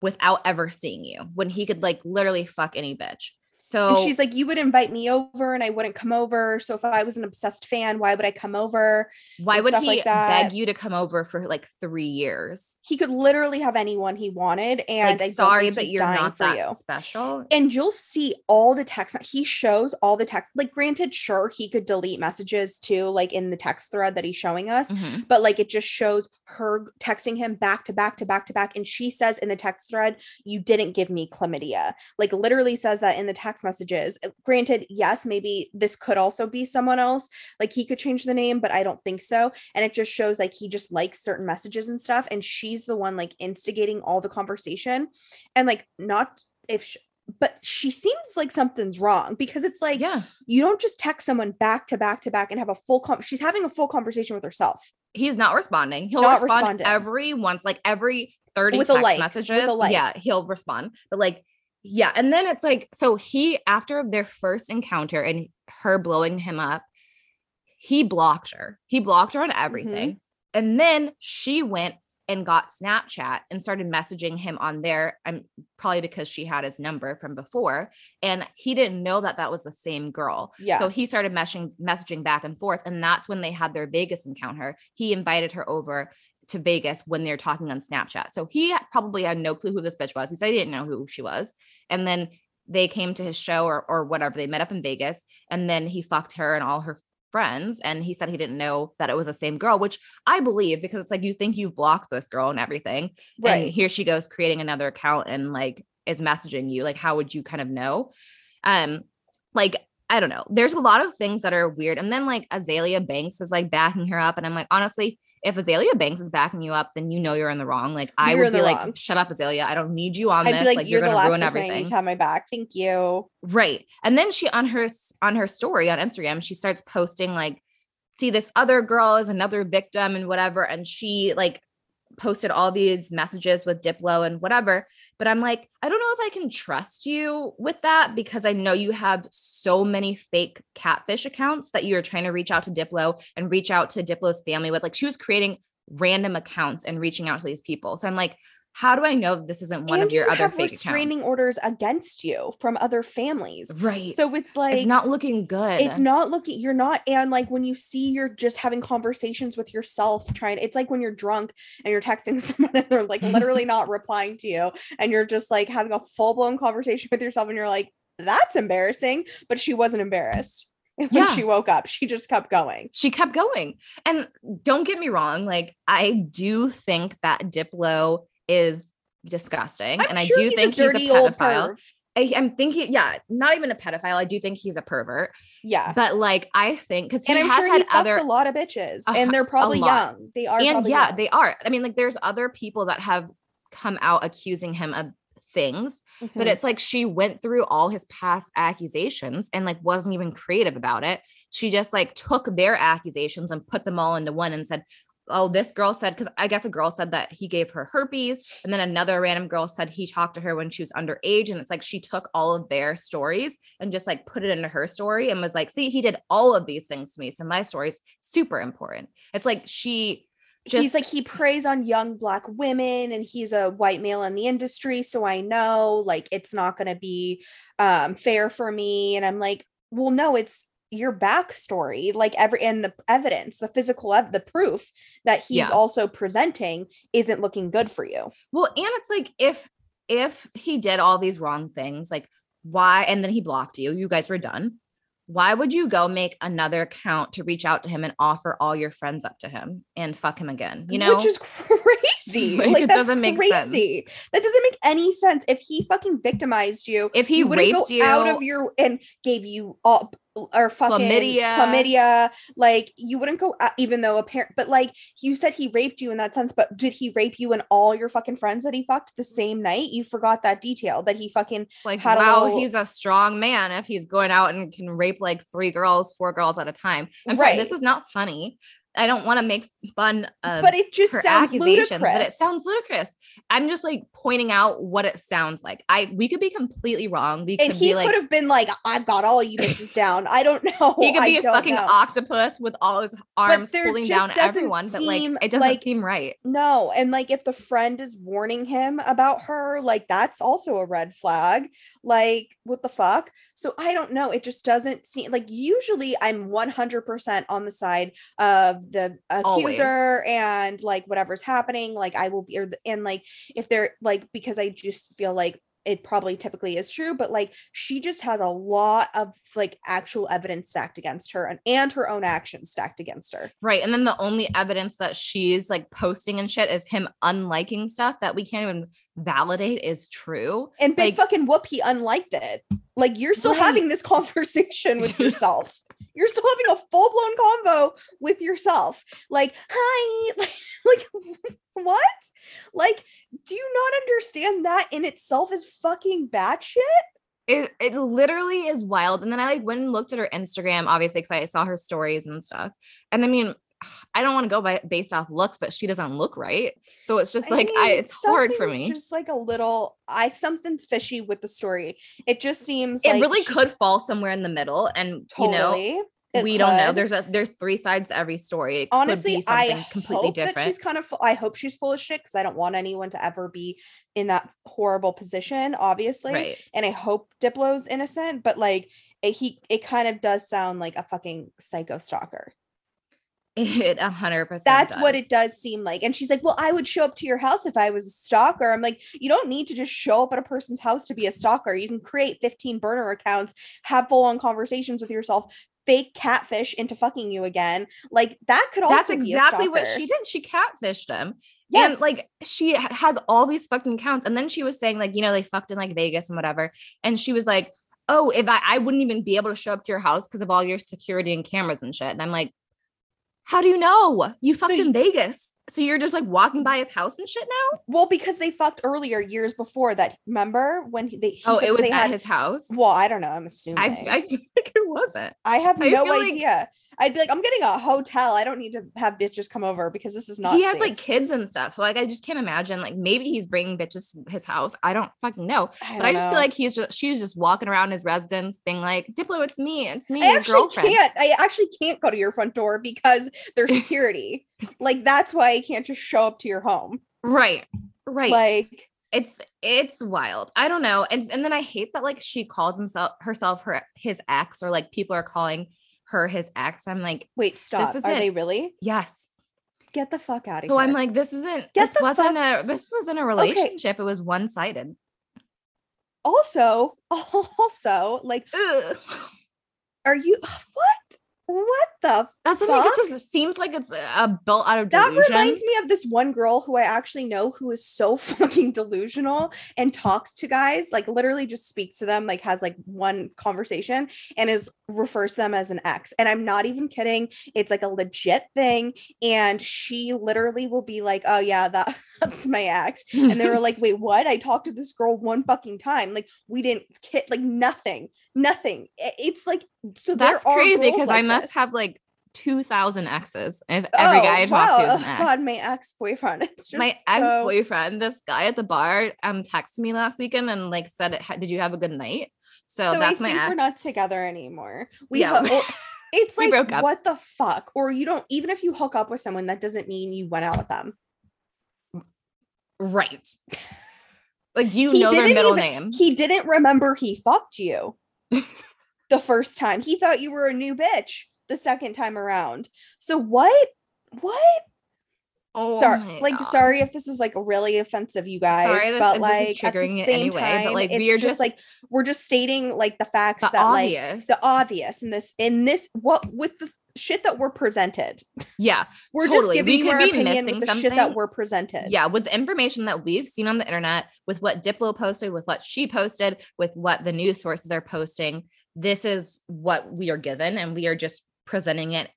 without ever seeing you when he could like literally fuck any bitch. So And she's like, you would invite me over and I wouldn't come over. So if I was an obsessed fan, why would I come over? why would he like beg you to come over for like 3 years? He could literally have anyone he wanted. And like sorry but you're dying not for that you. special. and you'll see all the text he shows all the text like granted sure he could delete messages too like in the text thread that he's showing us Mhm. but like it just shows her texting him back to back to back to back and she says in the text thread you didn't give me chlamydia like literally says that in the text messages Uh, granted yes maybe this could also be someone else like he could change the name but i don't think so and it just shows like he just likes certain messages and stuff and she's the one like instigating all the conversation and like not if sh- but she seems like something's wrong because it's like yeah. you don't just text someone back to back to back and have a full com- she's having a full conversation with herself he's not responding. He'll Not respond responding. every once, like every 30 With a text like, with a messages. like. Yeah, he'll respond. But like, yeah. And then it's like, so he, after their first encounter and her blowing him up, he blocked her. He blocked her on mm-hmm. everything. And then she went and got Snapchat and started messaging him on there. I'm probably because she had his number from before, and he didn't know that that was the same girl. Yeah. So he started messaging messaging back and forth, and that's when they had their Vegas encounter. He invited her over to Vegas when they're talking on Snapchat. So he probably had no clue who this bitch was. He said he didn't know who she was, and then they came to his show or or whatever. They met up in Vegas, and then he fucked her and all her friends and he said he didn't know that it was the same girl which i believe because it's like you think you've blocked this girl and everything and right here she goes creating another account and like is messaging you like how would you kind of know um like i don't know there's a lot of things that are weird and then like Azealia Banks is like backing her up and i'm like honestly if Azealia Banks is backing you up then you know you're in the wrong like i You're would be like wrong. shut up Azealia i don't need you on i'd this like, like, you're, you're, the gonna last ruin person I everything need have my back thank you Right. And then she on her on her story on Instagram, she starts posting like, see, this other girl is another victim and whatever. And she like posted all these messages with Diplo and whatever. But I'm like, I don't know if I can trust you with that because I know you have so many fake catfish accounts that you're trying to reach out to Diplo and reach out to Diplo's family with. Like she was creating random accounts and reaching out to these people. So I'm like, how do I know this isn't one and of your you other have fake restraining accounts? orders against you from other families Right. so it's like it's not looking good. it's not looking you're not and like when you see you're just having conversations with yourself trying it's like when you're drunk and you're texting someone and they're like literally not replying to you and you're just like having a full-blown conversation with yourself and you're like that's embarrassing but she wasn't embarrassed when Yeah. she woke up she just kept going she kept going. And don't get me wrong, like I do think that Diplo is disgusting, I'm and I do he's think he's a pedophile. I, am thinking, yeah, not even a pedophile. I do think he's a pervert, yeah but like I think because he and i'm has sure he had other a lot of bitches a and they're probably young they are and yeah, young. they are. I mean, like there's other people that have come out accusing him of things, but Mhm. it's like she went through all his past accusations and like wasn't even creative about it. She just like took their accusations and put them all into one and said, oh, this girl said, because I guess a girl said that he gave her herpes. And then another random girl said he talked to her when she was underage. And it's like she took all of their stories and just like put it into her story and was like, see, he did all of these things to me. So my story's super important. It's like she just, he's like he preys on young black women and he's a white male in the industry so i know like it's not going to be um fair for me and i'm like well no it's your backstory like every and the evidence the physical ev- the proof that he's Yeah. also presenting isn't looking good for you well, and it's like if if he did all these wrong things, like why and then he blocked you, you guys were done. Why would you go make another account to reach out to him and offer all your friends up to him and fuck him again? You know, which is crazy Like, like, it doesn't make crazy that doesn't make any sense if he fucking victimized you if he you raped you out of your and gave you all or fucking Chlamydia. chlamydia like you wouldn't go out, even though apparent but like you said he raped you in that sense but did he rape you and all your fucking friends that he fucked the same night you forgot that detail that he fucking like had a wow, little- he's a strong man if he's going out and can rape like three girls, four girls at a time. I'm sorry, this is not funny. I don't want to make fun of but it just her sounds accusations, ludicrous but it sounds ludicrous. I'm just like pointing out what it sounds like. I we could be completely wrong. We and could he like could have been like i've got all you bitches down i don't know he could be a fucking know. octopus with all his arms pulling down everyone, but like it doesn't like- seem right. No, and like if the friend is warning him about her, like that's also a red flag. Like what the fuck? So I don't know. It just doesn't seem like usually I'm 100% on the side of the Always. accuser and like whatever's happening. Like I will be, or, the- and like if they're like, because I just feel like it probably typically is true, but like she just has a lot of like actual evidence stacked against her and, and her own actions stacked against her. Right. And then the only evidence that she's like posting and shit is him unliking stuff that we can't even validate is true. And big Like- fucking whoop, he unliked it. Like you're still Right. having this conversation with yourself. you're still having a full blown convo with yourself. Like, hi, like, like what? Like, do you not understand that in itself is fucking batshit? It it literally is wild. And then I like went and looked at her Instagram, obviously, because I saw her stories and stuff. And I mean, I don't want to go by based off looks, but she doesn't look right. So it's just like I, mean, it's hard for me. Just like a little, I something's fishy with the story. It just seems it like really she- could fall somewhere in the middle, and you know, totally. we don't know. There's a there's three sides to every story. It honestly could be i completely different. she's kind of i hope she's full of shit because i don't want anyone to ever be in that horrible position obviously right. and i hope diplo's innocent but like it, he it kind of does sound like a fucking psycho stalker It a hundred percent. that's what it does seem like and she's like well i would show up to your house if i was a stalker i'm like you don't need to just show up at a person's house to be a stalker you can create 15 burner accounts have full-on conversations with yourself fake catfish into fucking you again like that could also That's be a exactly what she did. She catfished him. yes And like she has all these fucking accounts. And then she was saying, like, you know, they fucked in like Vegas and whatever. And she was like, Oh, if I, I wouldn't even be able to show up to your house because of all your security and cameras and shit. And I'm like, How do you know? You fucked So in Vegas. So you're just like walking by his house and shit now? Well, because they fucked earlier years before that. Remember when he, they? he oh, it was at had. his house. well, I don't know. I'm assuming. I, I, feel like it wasn't. I have I no feel like- idea. I'd be like, I'm getting a hotel. I don't need to have bitches come over because this is not. he has safe. like kids and stuff. So like I just can't imagine. Like maybe he's bringing bitches to his house. I don't fucking know. I But I just know. feel like he's just she's just walking around his residence being like, Diplo, it's me. It's me, I your actually girlfriend. can't. I actually can't go to your front door because there's security. like that's why I can't just show up to your home. Right. Right. Like it's it's wild. I don't know. And and then I hate that like she calls himself herself her his ex or like people are calling her his ex. I'm like, wait, stop. Are they really? yes. Get the fuck out of So here. So I'm like, this isn't Get this wasn't a this wasn't a relationship. It was one-sided. also, also, like, Ugh. are you what? What the That's Fuck. it just seems like it's a built out of delusion. That reminds me of this one girl who I actually know who is so fucking delusional and talks to guys, like literally just speaks to them, like has like one conversation and is refers to them as an ex. And I'm not even kidding. It's like a legit thing. And she literally will be like, Oh yeah, that that's my ex. And they were like, Wait, what? I talked to this girl one fucking time. Like we didn't kid like nothing, nothing. It's like so That's crazy because I must this. have like 2,000 exes. If every Oh, guy I talk to is an ex. God, my ex-boyfriend. It's just my so- ex-boyfriend, this guy at the bar, um, texted me last weekend and like said, "Ha- "Did you have a good night?" So, So that's I my ex. we're not together anymore. We Yeah. ho- it's like broke up. what the fuck? Or you don't even if you hook up with someone, that doesn't mean you went out with them. Right. Like, do you He know their middle even- name? He didn't remember he fucked you the first time. He thought you were a new bitch the second time around. So what? What? Oh, sorry, like God. sorry if this is like really offensive, you guys. Sorry this- but if like this is at the triggering same any way, but, like, we are just, just- like we're just stating like the facts The that like obvious. the obvious in this in this what with the shit that we're presented. yeah. We're Totally. just giving you could our be opinion missing with the shit something. that we're presented. Yeah, with the information that we've seen on the internet, with what Diplo posted, with what she posted, with what the news sources are posting, this is what we are given, and we are just presenting it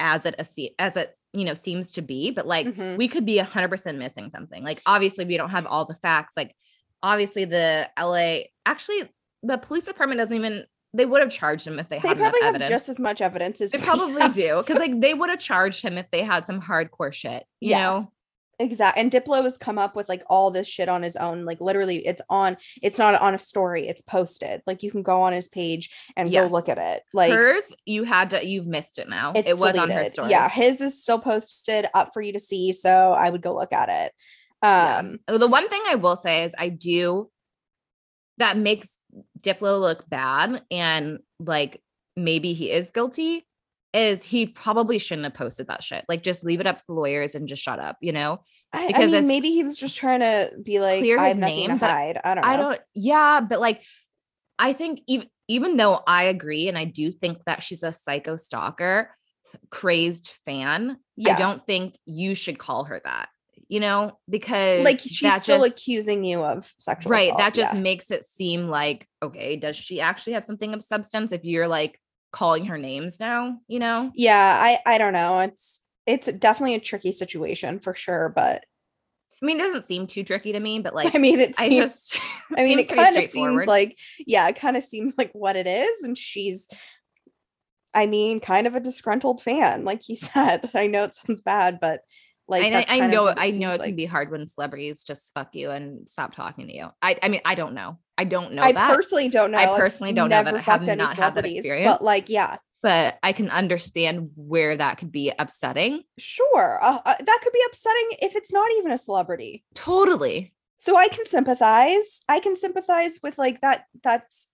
as it as it you know seems to be. But like Mhm. we could be hundred percent missing something. Like obviously we don't have all the facts. Like obviously the LA actually the police department doesn't even they would have charged him if they, They had enough probably have evidence. just as much evidence as they probably have. do because like they would have charged him if they had some hardcore shit. You Yeah. know. Exactly. And Diplo has come up with like all this shit on his own. Like literally, it's on. It's not on a story. It's posted. Like you can go on his page and Yes. go look at it. Like hers you had to you've missed it now it was on her story Yeah, his is still posted up for you to see. So I would go look at it. Um, Uh, the one thing i will say is i do that makes diplo look bad and like maybe he is guilty is he probably shouldn't have posted that shit like just leave it up to the lawyers and just shut up you know I, I Because mean, maybe he was just trying to be like, Clear I have his name, but hide. I don't know. i don't yeah but like i think even even though i agree and i do think that she's a psycho stalker crazed fan Yeah. i don't think you should call her that you know because like she's still just- accusing you of sexual right assault. that just Yeah. makes it seem like okay does she actually have something of substance if you're like calling her names now you know yeah i i don't know it's it's definitely a tricky situation for sure but i mean it doesn't seem too tricky to me but like i mean it i just i mean it kind of seems like yeah it kind of seems like what it is and she's i mean kind of a disgruntled fan like he said i know it sounds bad but like I, I know I know it seems can be hard when celebrities just fuck you and stop talking to you. I I mean I don't know. I don't know I that, personally don't know. I personally don't know that. I have not had that experience. But like, yeah, but I can understand where that could be upsetting. sure, uh, uh, that could be upsetting if it's not even a celebrity. Totally. So I can sympathize. I can sympathize with like that. That's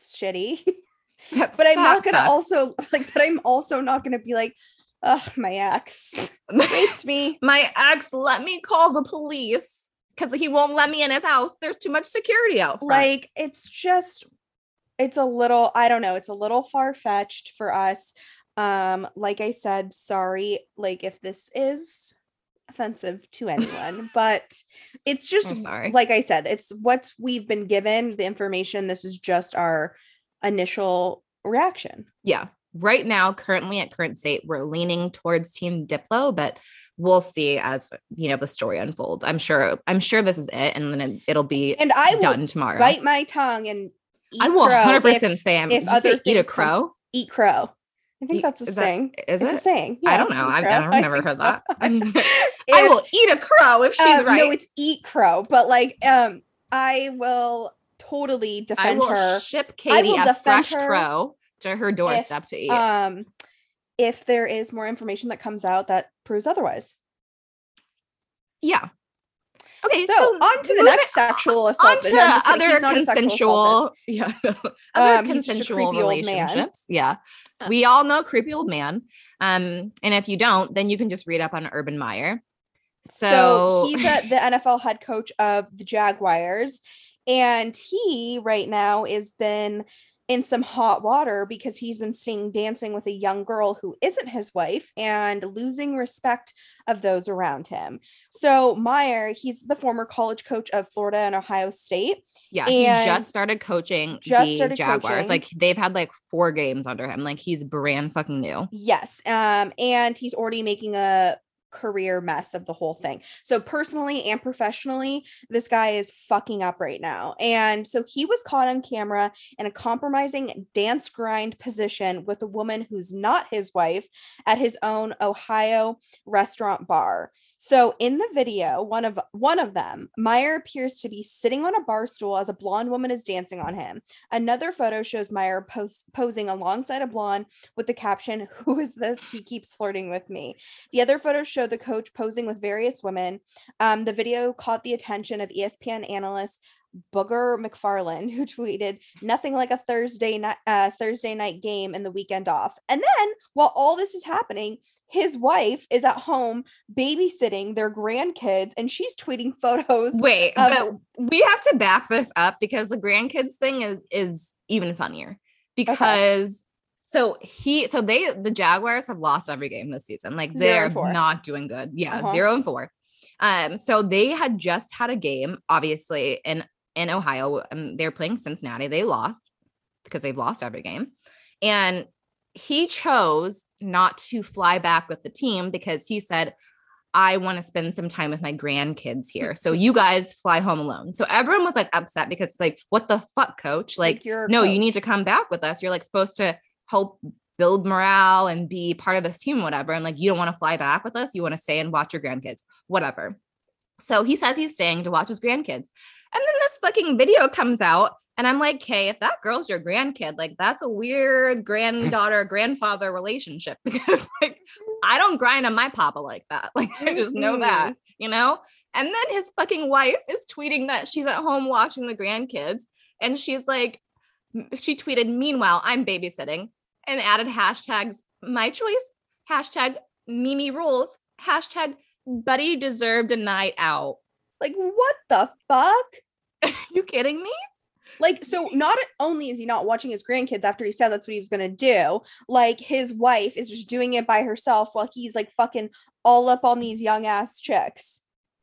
shitty. but I'm not gonna sucks. also like. But I'm also not gonna be like, ugh, my ex raped me. my ex let me call the police because he won't let me in his house. There's too much security out front. Like it's just, it's a little. I don't know. It's a little far fetched for us. Um, like I said, sorry. Like if this is offensive to anyone, but it's just sorry. like I said, it's what we've been given. The information. This is just our initial reaction. yeah. Right now, currently at current state, we're leaning towards Team Diplo, but we'll see as you know the story unfolds. I'm sure. I'm sure this is it, and then it, it'll be And I will done tomorrow. bite my tongue and eat I will crow 100 percent say I'm. if other eat a crow? eat crow. I think that's a is saying. is it's it? a saying. I don't know. I've. I've I never heard so. that. I will eat a crow if she's um, right. No, it's eat crow, but like um I will totally I defend will her. ship I Katie will a fresh her crow to her doorstep to eat. Um if there is more information that comes out that proves otherwise. yeah. Okay, So, so, on to the next sexual assault. on to No, I'm just kidding. other He's not a sexual assaultist. consensual yeah other Um, he's just a consensual creepy old man. relationships yeah Uh, we all know creepy old man um and if you don't then you can just read up on urban meyer so, So he's a, the NFL head coach of the Jaguars, and he right now has been in some hot water because he's been seen dancing with a young girl who isn't his wife and losing respect of those around him. So Meyer, he's the former college coach of Florida and Ohio State. yeah he just started coaching just the started jaguars coaching. like they've had like four games under him like he's brand fucking new Yes. Um, and he's already making a career mess of the whole thing. So personally and professionally, this guy is fucking up right now. And so he was caught on camera in a compromising dance grind position with a woman who's not his wife at his own Ohio restaurant bar. So in the video, one of one of them, Meyer appears to be sitting on a bar stool as a blonde woman is dancing on him. Another photo shows Meyer pos- posing alongside a blonde with the caption, "Who is this? He keeps flirting with me." The other photos show the coach posing with various women. Um, the video caught the attention of ESPN analyst Booger McFarland, who tweeted, "Nothing like a Thursday night uh, Thursday night game and the weekend off." And then, while all this is happening, his wife is at home babysitting their grandkids, and she's tweeting photos. Wait, of- but we have to back this up because the grandkids thing is is even funnier because so he so they the Jaguars have lost every game this season. Like they're and not doing good. Yeah, Uh-huh. zero and four. Um, so they had just had a game, obviously in in Ohio. Um, they're playing Cincinnati. They lost because they've lost every game, and he chose not to fly back with the team because he said, I want to spend some time with my grandkids here. So you guys fly home alone. So everyone was like upset because like, what the fuck, coach? Like, you're a no, you need to come back with us. You're like supposed to help build morale and be part of this team, whatever. And like, you don't want to fly back with us. You want to stay and watch your grandkids, whatever. So he says he's staying to watch his grandkids. And then this fucking video comes out. And I'm like, hey, if that girl's your grandkid, like that's a weird granddaughter grandfather relationship because like I don't grind on my papa like that. Like I just know that, mm-hmm. you know? And then his fucking wife is tweeting that she's at home watching the grandkids. And she's like, she tweeted, meanwhile, I'm babysitting and added hashtags my choice, hashtag Mimi rules, hashtag buddy deserved a night out. like, what the fuck? Are you kidding me? Like, so not only is he not watching his grandkids after he said that's what he was gonna do, like his wife is just doing it by herself while he's like fucking all up on these young ass chicks.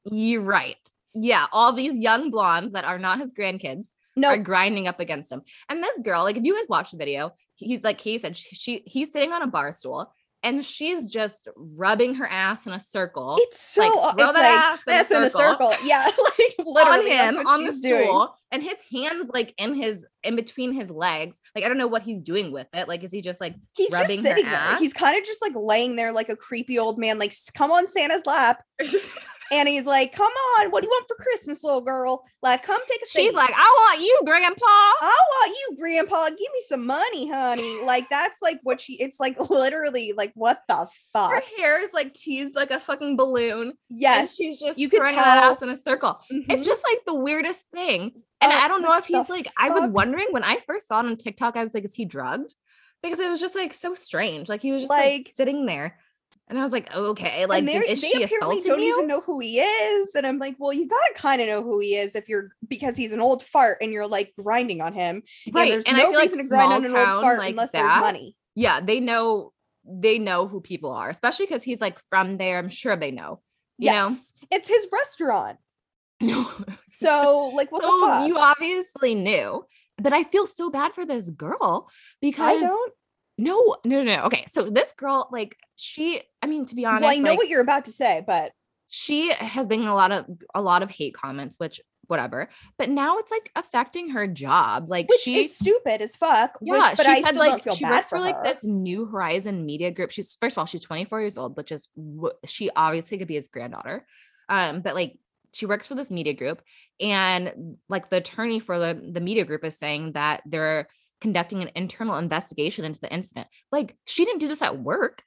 You're right. Yeah, all these young blondes that are not his grandkids No, are grinding up against him. And this girl, like if you guys watch the video, he's like he said she, she he's sitting on a bar stool and she's just rubbing her ass in a circle it's so like, throw it's that like, ass in a ass in a circle. circle. Yeah, like on literally that's him on the she's stool doing. and his hands like in his in between his legs. Like I don't know what he's doing with it. Like is he just like He's rubbing just her sitting there. ass? He's kind of just like laying there like a creepy old man, like come on Santa's lap. And he's like, come on, what do you want for Christmas, little girl? Like, come take a She's like, I want you, grandpa. I want you, grandpa. Give me some money, honey. Like, that's like what she, it's like literally like, what the fuck. Her fuck? hair is like teased like a fucking balloon. And Yes. she's just you throwing that tell. ass in a circle. Mhm. It's just like the weirdest thing. And Uh, I don't know if he's like, I was wondering when I first saw it on TikTok, I was like, is he drugged? Because it was just like so strange. Like he was just like, Like- sitting there. And I was like, okay, like is they she apparently don't you? even know who he is. And I'm like, well, you gotta kind of know who he is if you're because he's an old fart and you're like grinding on him. right. And there's and no I feel like reason to grind on an old fart like unless that. there's money. Yeah, they know they know who people are, especially because he's like from there. I'm sure they know. You know? Yes. It's his restaurant. So, like, what the fuck? you obviously knew. But I feel so bad for this girl because I don't. No, no, no, no. Okay. So this girl, like, she, I mean, to be honest, Well, I know like, what you're about to say, but she has been a lot of a lot of hate comments, which whatever. But now it's like affecting her job. Like which she is stupid as fuck. which- yeah, but she I said like she bad works for for like this New Horizon media group. She's first of all, she's 24 years old, which is she obviously could be his granddaughter. Um, but like she works for this media group, and like the attorney for the the media group is saying that they're conducting an internal investigation into the incident. Like she didn't do this at work.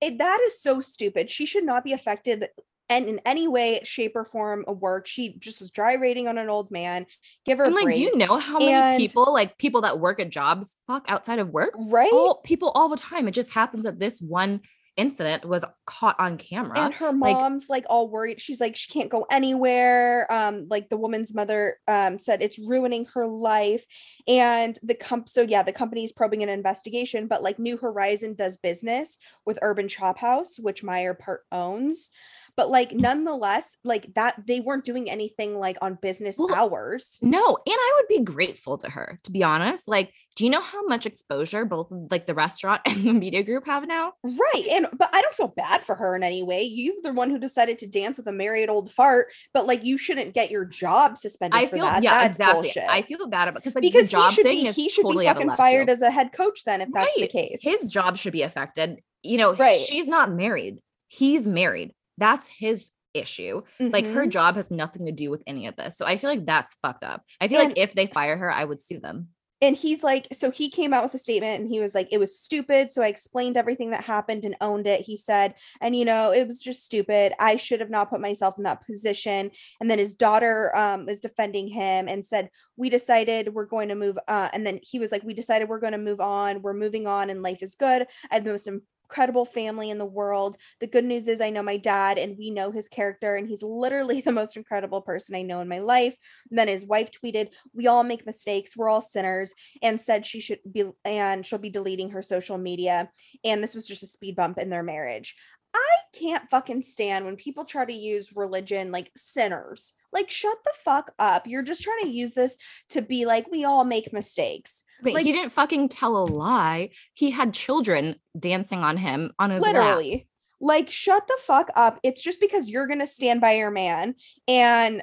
It, that is so stupid. She should not be affected and in any way, shape, or form of work. She just was dry rating on an old man. Give her I'm a like, break. do you know how many people, like people that work at jobs, fuck outside of work? right? All people all the time. It just happens that this one incident was caught on camera. and her like- mom's like, all worried she's like she can't go anywhere um like the woman's mother um said it's ruining her life and the comp so yeah the company's probing an investigation but like new horizon does business with urban chop house which meyer part owns but like nonetheless, like that they weren't doing anything like on business Well, hours. No, and I would be grateful to her, to be honest. Like, do you know how much exposure both like the restaurant and the media group have now? Right. And but I don't feel bad for her in any way. You the one who decided to dance with a married old fart, but like you shouldn't get your job suspended I for feel that. yeah, That's exactly. bullshit. I feel bad about because like because the job he should thing be he should totally be fucking fired field. as a head coach then if that's the case. His job should be affected. You know, Right. she's not married. He's married. That's his issue. Like her Mhm. job has nothing to do with any of this. So I feel like that's fucked up. I feel And- like if they fire her, I would sue them. and he's like so he came out with a statement and he was like it was stupid so i explained everything that happened and owned it he said and you know it was just stupid i should have not put myself in that position and then his daughter um was defending him and said we decided we're going to move uh and then he was like we decided we're going to move on we're moving on and life is good i have the most incredible family in the world. The good news is i know my dad and we know his character and he's literally the most incredible person i know in my life. And then his wife tweeted we all make mistakes. We're all sinners and said she should be and she'll be deleting her social media. And this was just a speed bump in their marriage i can't fucking stand when people try to use religion like sinners. Like shut the fuck up. You're just trying to use this to be like we all make mistakes. Wait, Like- he didn't fucking tell a lie. He had children dancing on him on his lap. literally. Like shut the fuck up. It's just because you're gonna stand by your man and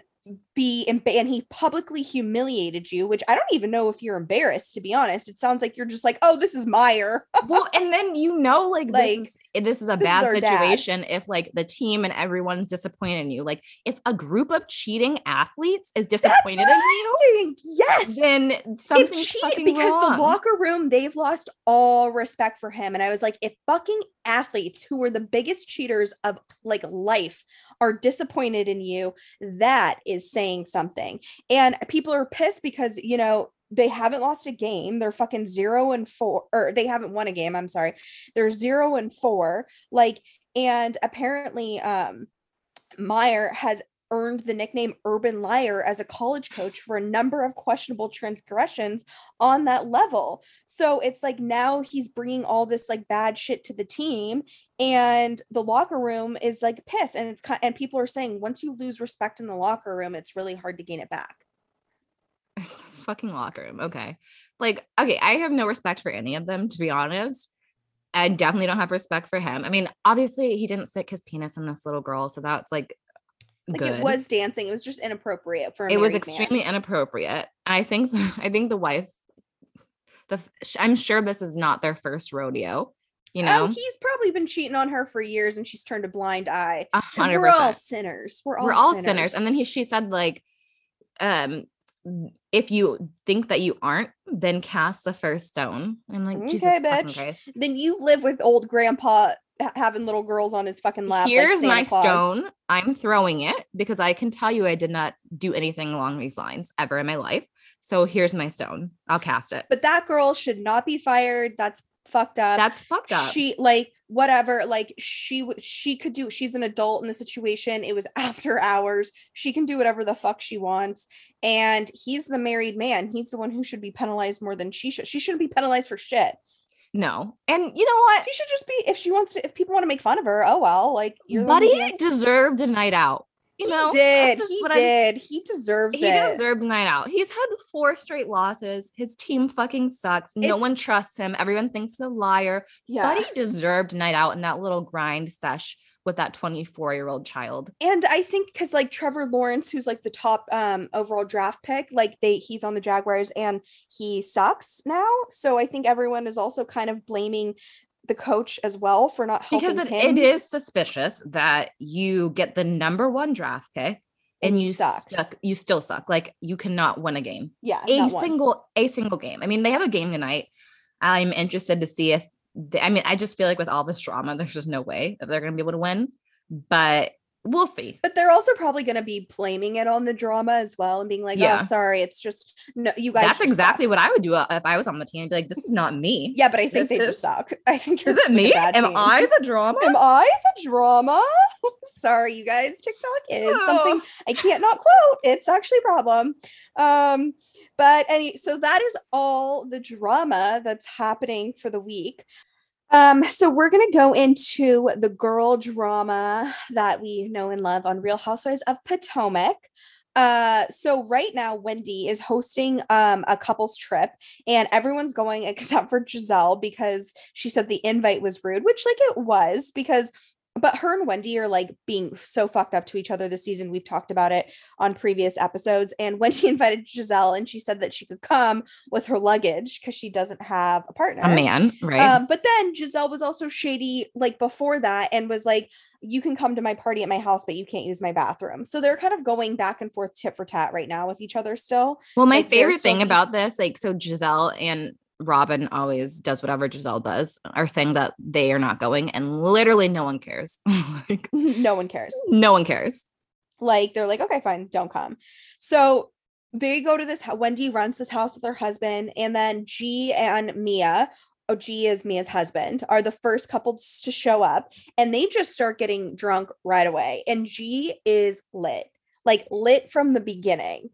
be and he publicly humiliated you which i don't even know if you're embarrassed to be honest it sounds like you're just like oh this is meyer well, and then you know, like, Like, this, is, eh, this is a this is bad dad. situation if like the team and everyone's disappointed in you. Like, if a group of cheating athletes is disappointed in you, think yes then something's cheat- fucking because wrong. the locker room they've lost all respect for him and i was like if fucking athletes who are the biggest cheaters of like life are disappointed in you that is saying something. And people are pissed because you know they haven't lost a game. They're fucking zero and four or they haven't won a game i'm sorry. They're zero and four like and apparently um meyer has earned the nickname urban liar as a college coach for a number of questionable transgressions on that level so it's like now he's bringing all this like bad shit to the team and the locker room is like pissed and it's and people are saying once you lose respect in the locker room it's really hard to gain it back fucking locker room. Okay. Like, okay, I have no respect for any of them, to be honest. I definitely don't have respect for him. I mean, obviously, he didn't stick his penis in this little girl, so that's like like good. it was dancing it was just inappropriate for it was married man. extremely inappropriate. I think I think the wife, the I'm sure this is not their first rodeo. You know, oh, he's probably been cheating on her for years and she's turned a blind eye a 'Cause hundred we're all sinners we're all We're all sinners. And then he she said like, um, if you think that you aren't, then cast the first stone. I'm like, Jesus Okay, fucking bitch. Christ. then you live with old grandpa having little girls on his fucking lap Here's Santa my Claus. stone. I'm throwing it because I can tell you I did not do anything along these lines ever in my life. So here's my stone. I'll cast it. but that girl should not be fired that's fucked up That's fucked up. she like whatever like she she could do she's an adult in the situation it was after hours she can do whatever the fuck she wants and he's the married man he's the one who should be penalized more than she should she shouldn't be penalized for shit no. And you know what? she should just be if she wants to if people want to make fun of her oh well like you're the one Buddy deserved a night out. You he know, did he did he deserves He it deserved a night out. He's had four straight losses. His team fucking sucks. No It's- one trusts him. Everyone thinks he's a liar. yeah Buddy deserved a night out in that little grind sesh with that 24 year old child. and I think because like Trevor Lawrence, who's like the top um overall draft pick, like they he's on the Jaguars and he sucks now. So I think everyone is also kind of blaming the coach as well for not helping because it, it is suspicious that you get the number one draft pick and, And you suck. stuck you still suck like you cannot win a game yeah, a not one. single a single game i mean they have a game tonight i'm interested to see if they, i mean i just feel like with all this drama there's just no way that they're going to be able to win but we'll see But they're also probably going to be blaming it on the drama as well and being like, Yeah. "Oh, sorry, it's just no, you guys." that's exactly suck." what i would do uh, if i was on the team I'd be like this is not me Yeah, but I think This they is- just suck. I think you're is it me am team. i the drama Am I the drama? Sorry, you guys. TikTok is something I can't not quote. It's actually a problem. Um, but any so that is all the drama that's happening for the week. Um, so we're gonna go into the girl drama that we know and love on Real Housewives of Potomac. Uh, so right now Wendy is hosting um a couples trip, and everyone's going except for Gizelle because she said the invite was rude, which like it was because but her and Wendy are like being so fucked up to each other this season. We've talked about it on previous episodes. And Wendy invited Gizelle and she said that she could come with her luggage because she doesn't have a partner. A man, right? Um, but then Gizelle was also shady like before that and was like, you can come to my party at my house, but you can't use my bathroom. So they're kind of going back and forth tit for tat right now with each other still. well, my like, favorite thing about this, like, so Gizelle and Robin always does whatever Gizelle does, are saying that they are not going, and literally no one cares. like, no one cares. no one cares. like they're like okay fine don't come so they go to this wendy runs this house with her husband and then g and mia oh g is mia's husband are the first couples to show up and they just start getting drunk right away and g is lit like lit from the beginning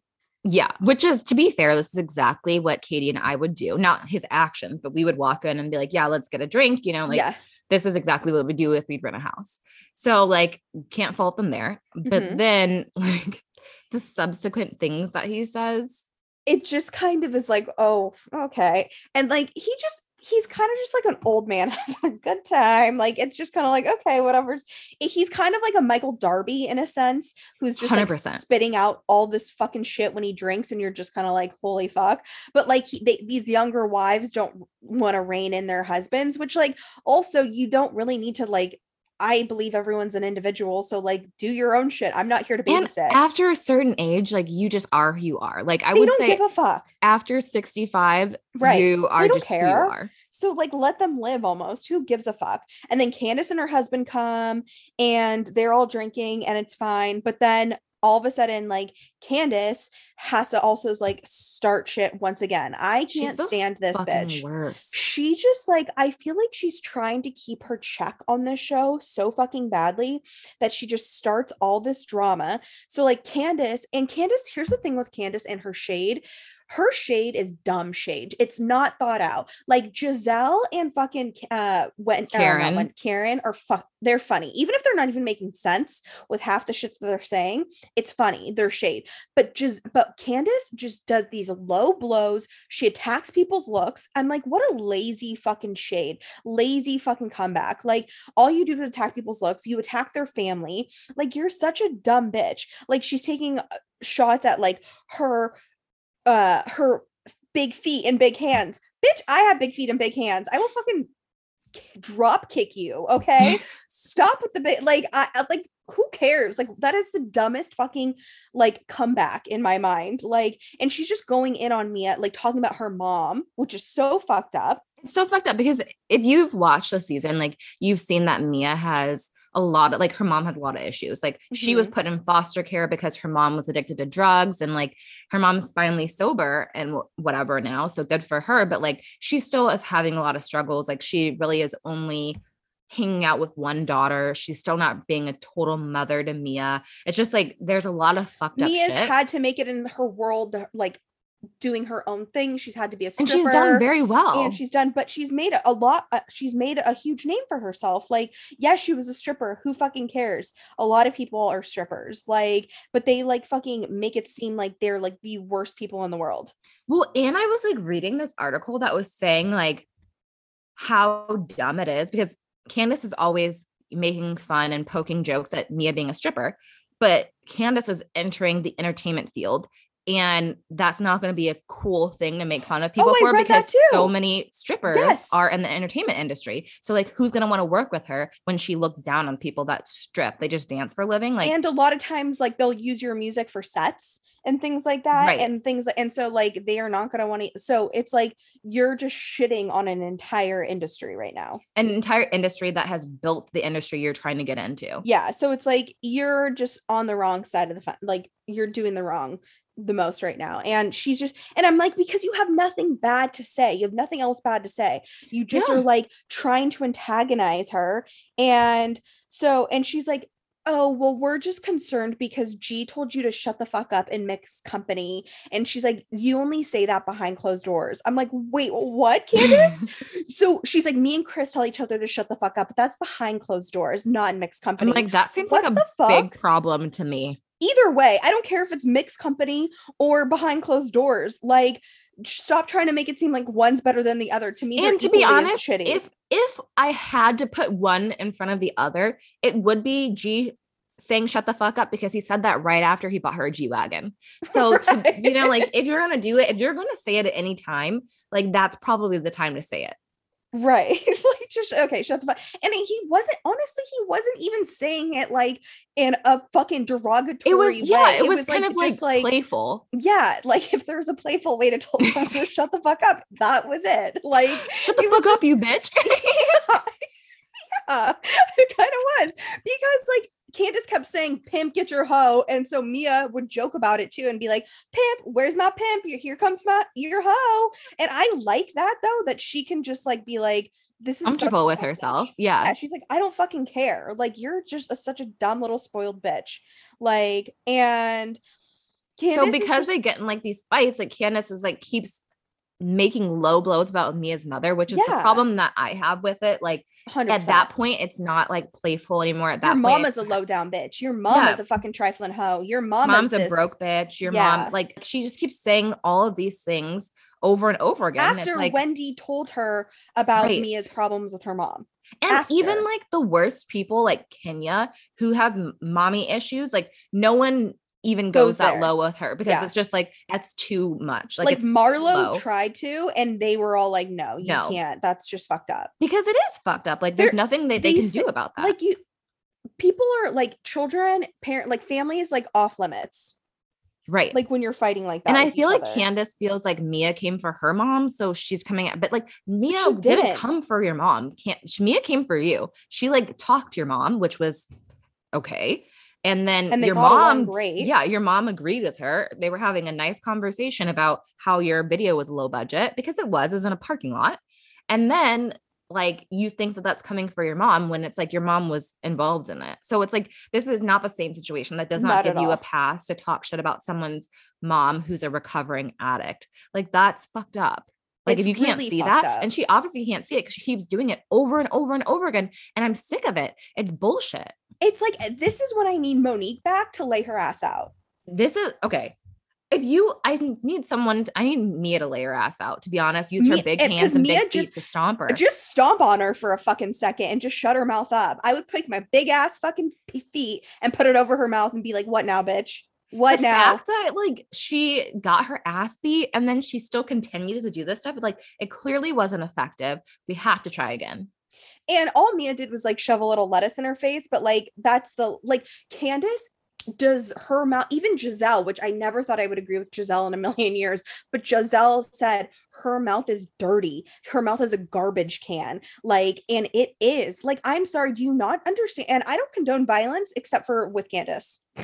Yeah, which is to be fair, this is exactly what Katie and I would do. Not his actions, but we would walk in and be like, "Yeah, let's get a drink." You know, like yeah this is exactly what we'd do if we'd rent a house. So like, can't fault them there. But Mhm. then like the subsequent things that he says, it just kind of is like oh okay and like he just he's kind of just like an old man having a good time like it's just kind of like okay whatever. Eh, he's kind of like a michael darby in a sense who's just like 100%. spitting out all this fucking shit when he drinks and you're just kind of like holy fuck but like he, they, these younger wives don't want to rein in their husbands which like also you don't really need to like i believe everyone's an individual so like do your own shit i'm not here to and babysit after a certain age, like you just are who you are. Like I they would don't say, give a fuck after sixty-five, Right. you are just who you are. So like let them live almost. Who gives a fuck? And then Candace and her husband come and they're all drinking and it's fine. But then all of a sudden, like Candace has to also like start shit once again. I can't stand this bitch. worse. She just like I feel like she's trying to keep her check on this show so fucking badly that she just starts all this drama. So like Candace and Candace, here's the thing with Candace and her shade. Her shade is dumb shade. It's not thought out. Like Gizelle and fucking uh when uh, Karen. when Karen are fuck they're funny. Even if they're not even making sense with half the shit that they're saying, it's funny. They're shade. But just but Candace just does these low blows. She attacks people's looks. I'm like, what a lazy fucking shade. Lazy fucking comeback. Like all you do is attack people's looks. You attack their family. Like you're such a dumb bitch. Like she's taking uh, shots at like her uh her big feet and big hands. Bitch, I have big feet and big hands. I will fucking drop kick you, okay? Stop with the bit like I I- like who cares? Like that is the dumbest fucking like comeback in my mind. Like and she's just going in on Mia like talking about her mom, which is so fucked up. It's so fucked up because if you've watched the season, like you've seen that Mia has a lot of like her mom has a lot of issues. Like she was mm-hmm. put in foster care because her mom was addicted to drugs and like her mom's finally sober and wh- whatever now. So good for her. But like she still is having a lot of struggles. Like she really is only hanging out with one daughter. She's still not being a total mother to Mia. It's just like there's a lot of fucked up Mia's had to make it in her world like doing her own thing. She's had to be a and stripper. she's done very well. and she's done but she's made a lot uh, she's made a huge name for herself like yeah she was a stripper who fucking cares a lot of people are strippers like but they like fucking make it seem like they're like the worst people in the world Well, and I was like reading this article that was saying like how dumb it is because Candace is always making fun and poking jokes at Mia being a stripper, but Candace is entering the entertainment field. And that's not going to be a cool thing to make fun of oh, people Oh, for because so many strippers Yes. are in the entertainment industry. So, like, who's going to want to work with her when she looks down on people that strip? They just dance for a living. Like, and a lot of times like they'll use your music for sets and things like that Right. and things and so like they are not going to want to so it's like you're just shitting on an entire industry right now an entire industry that has built the industry you're trying to get into. yeah so it's like you're just on the wrong side of the like you're doing the wrong the most right now and she's just and i'm like because you have nothing bad to say you have nothing else bad to say you just Yeah. are like trying to antagonize her and so and she's like oh, well, we're just concerned because G told you to shut the fuck up in mixed company. And she's like, you only say that behind closed doors. I'm like, wait, what, Candace? so she's like, me and Chris tell each other to shut the fuck up, but that's behind closed doors, not in mixed company. I'm like, that seems What like a big problem to me. Either way, I don't care if it's mixed company or behind closed doors. Like, stop trying to make it seem like one's better than the other. To me, and to be honest, shitty. if if I had to put one in front of the other, it would be G saying shut the fuck up because he said that right after he bought her a G Wagon. So to, you know, like if you're gonna do it, if you're gonna say it at any time, like that's probably the time to say it. Right. like just okay, shut the fuck. And he wasn't honestly, he wasn't even saying it like in a fucking derogatory It was yeah, way. it, was, kind of like, just like playful. yeah, like if there was a playful way to tell someone to shut the fuck up, that was it. Like Shut the it was fuck up, you bitch. yeah, it kind of was because like Candace kept saying, "Pimp, get your hoe," and so Mia would joke about it too and be like, "Pimp, where's my pimp? Here- comes my your hoe." And I like that though that she can just like be like, "This is Comfortable with herself. Yeah, Yeah. she's like, I don't fucking care. Like, you're just a, such a dumb little spoiled bitch. Like, and Candace so because just- they get in like these fights, like Candace is like keeps making low blows about Mia's mother, which is Yeah. the problem that I have with it. Like 100%. at that point, it's not like playful anymore. At that your mom it's- is a low down bitch. Your mom Yeah. is a fucking trifling hoe. Your mom mom's is a this- broke bitch. Your Yeah. mom, like she just keeps saying all of these things over and over again. After like, Wendy told her about Right. Mia's problems with her mom. and even like the worst people, like Kenya, who has mommy issues, like no one even goes, Goes that low with her because Yeah. it's just like that's too much. Like, Like, Marlo tried to, and they were all like, "No, you No. can't. That's just fucked up." because it is fucked up. Like there's They're- nothing that they, they can do about that. Like you, people are like children, parent, like families, like off limits. right. Like when you're fighting like that. and I feel like other. Candace feels like Mia came for her mom, so she's coming out. But like Mia she didn't. didn't. come for your mom. Can't sh- Mia came for you. She like talked to your mom, which was okay. And then and your mom, great. yeah, your mom agreed with her. They were having a nice conversation about how your video was low budget because it was. It was in a parking lot, and then like you think that that's coming for your mom when it's like your mom was involved in it. So it's like this is not the same situation. That does not, Not give you a pass to talk shit about someone's mom who's a recovering addict. Like that's fucked up. Like if you can't really see that, up. and she obviously can't see it because she keeps doing it over and over and over again, and I'm sick of it. It's bullshit. It's like eh, this is when I need Monique back to lay her ass out. This is okay. If you, I need someone. To, I need Mia to lay her ass out. To be honest, use her Mia- big eh, hands and Mia big feet to stomp her. Just stomp on her for a fucking second and just shut her mouth up. I would pick my big ass fucking feet and put it over her mouth and be like, "What now, bitch? What the now?" fact that like she got her ass beat and then she still continues to do this stuff, like it clearly wasn't effective. We have to try again. And all Mia did was like shove a little lettuce in her face, but like that's the like Candace does her mouth even Gizelle, which I never thought I would agree with Gizelle in a million years, but Gizelle said her mouth is dirty. Her mouth is a garbage can. Like, and it is. Like, I'm sorry, do you not understand? And I don't condone violence except for with Candace.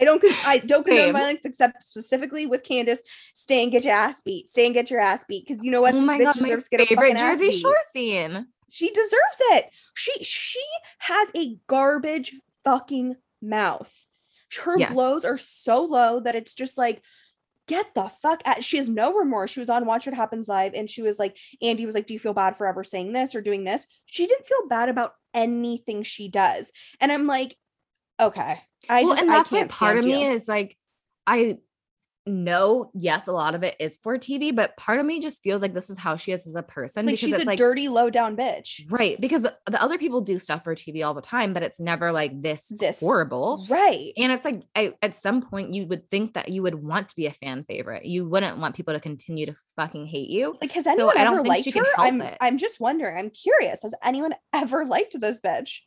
I don't I don't condone violence except specifically with Candace. Stay and get your ass beat. Stay and get your ass beat. Because you know what? oh This my god, my deserves to get her favorite Jersey Shore scene. She deserves it. She she has a garbage fucking mouth. Her Yes. blows are so low that it's just like get the fuck out. She has no remorse. She was on Watch What Happens Live and she was like, Andy was like, Do you feel bad for ever saying this or doing this? She didn't feel bad about anything she does. And I'm like, okay. I well, just and that's why can't part of stand me is like, I know, yes, a lot of it is for TV, but part of me just feels like this is how she is as a person like because she's a like dirty, low down bitch. right because the other people do stuff for TV all the time, but it's never like this, This horrible. Right. And it's like I, at some point you would think that you would want to be a fan favorite. You wouldn't want people to continue to fucking hate you. Like, has So anyone I don't ever liked her? I'm it. I'm just wondering. I'm curious. Has anyone ever liked this bitch?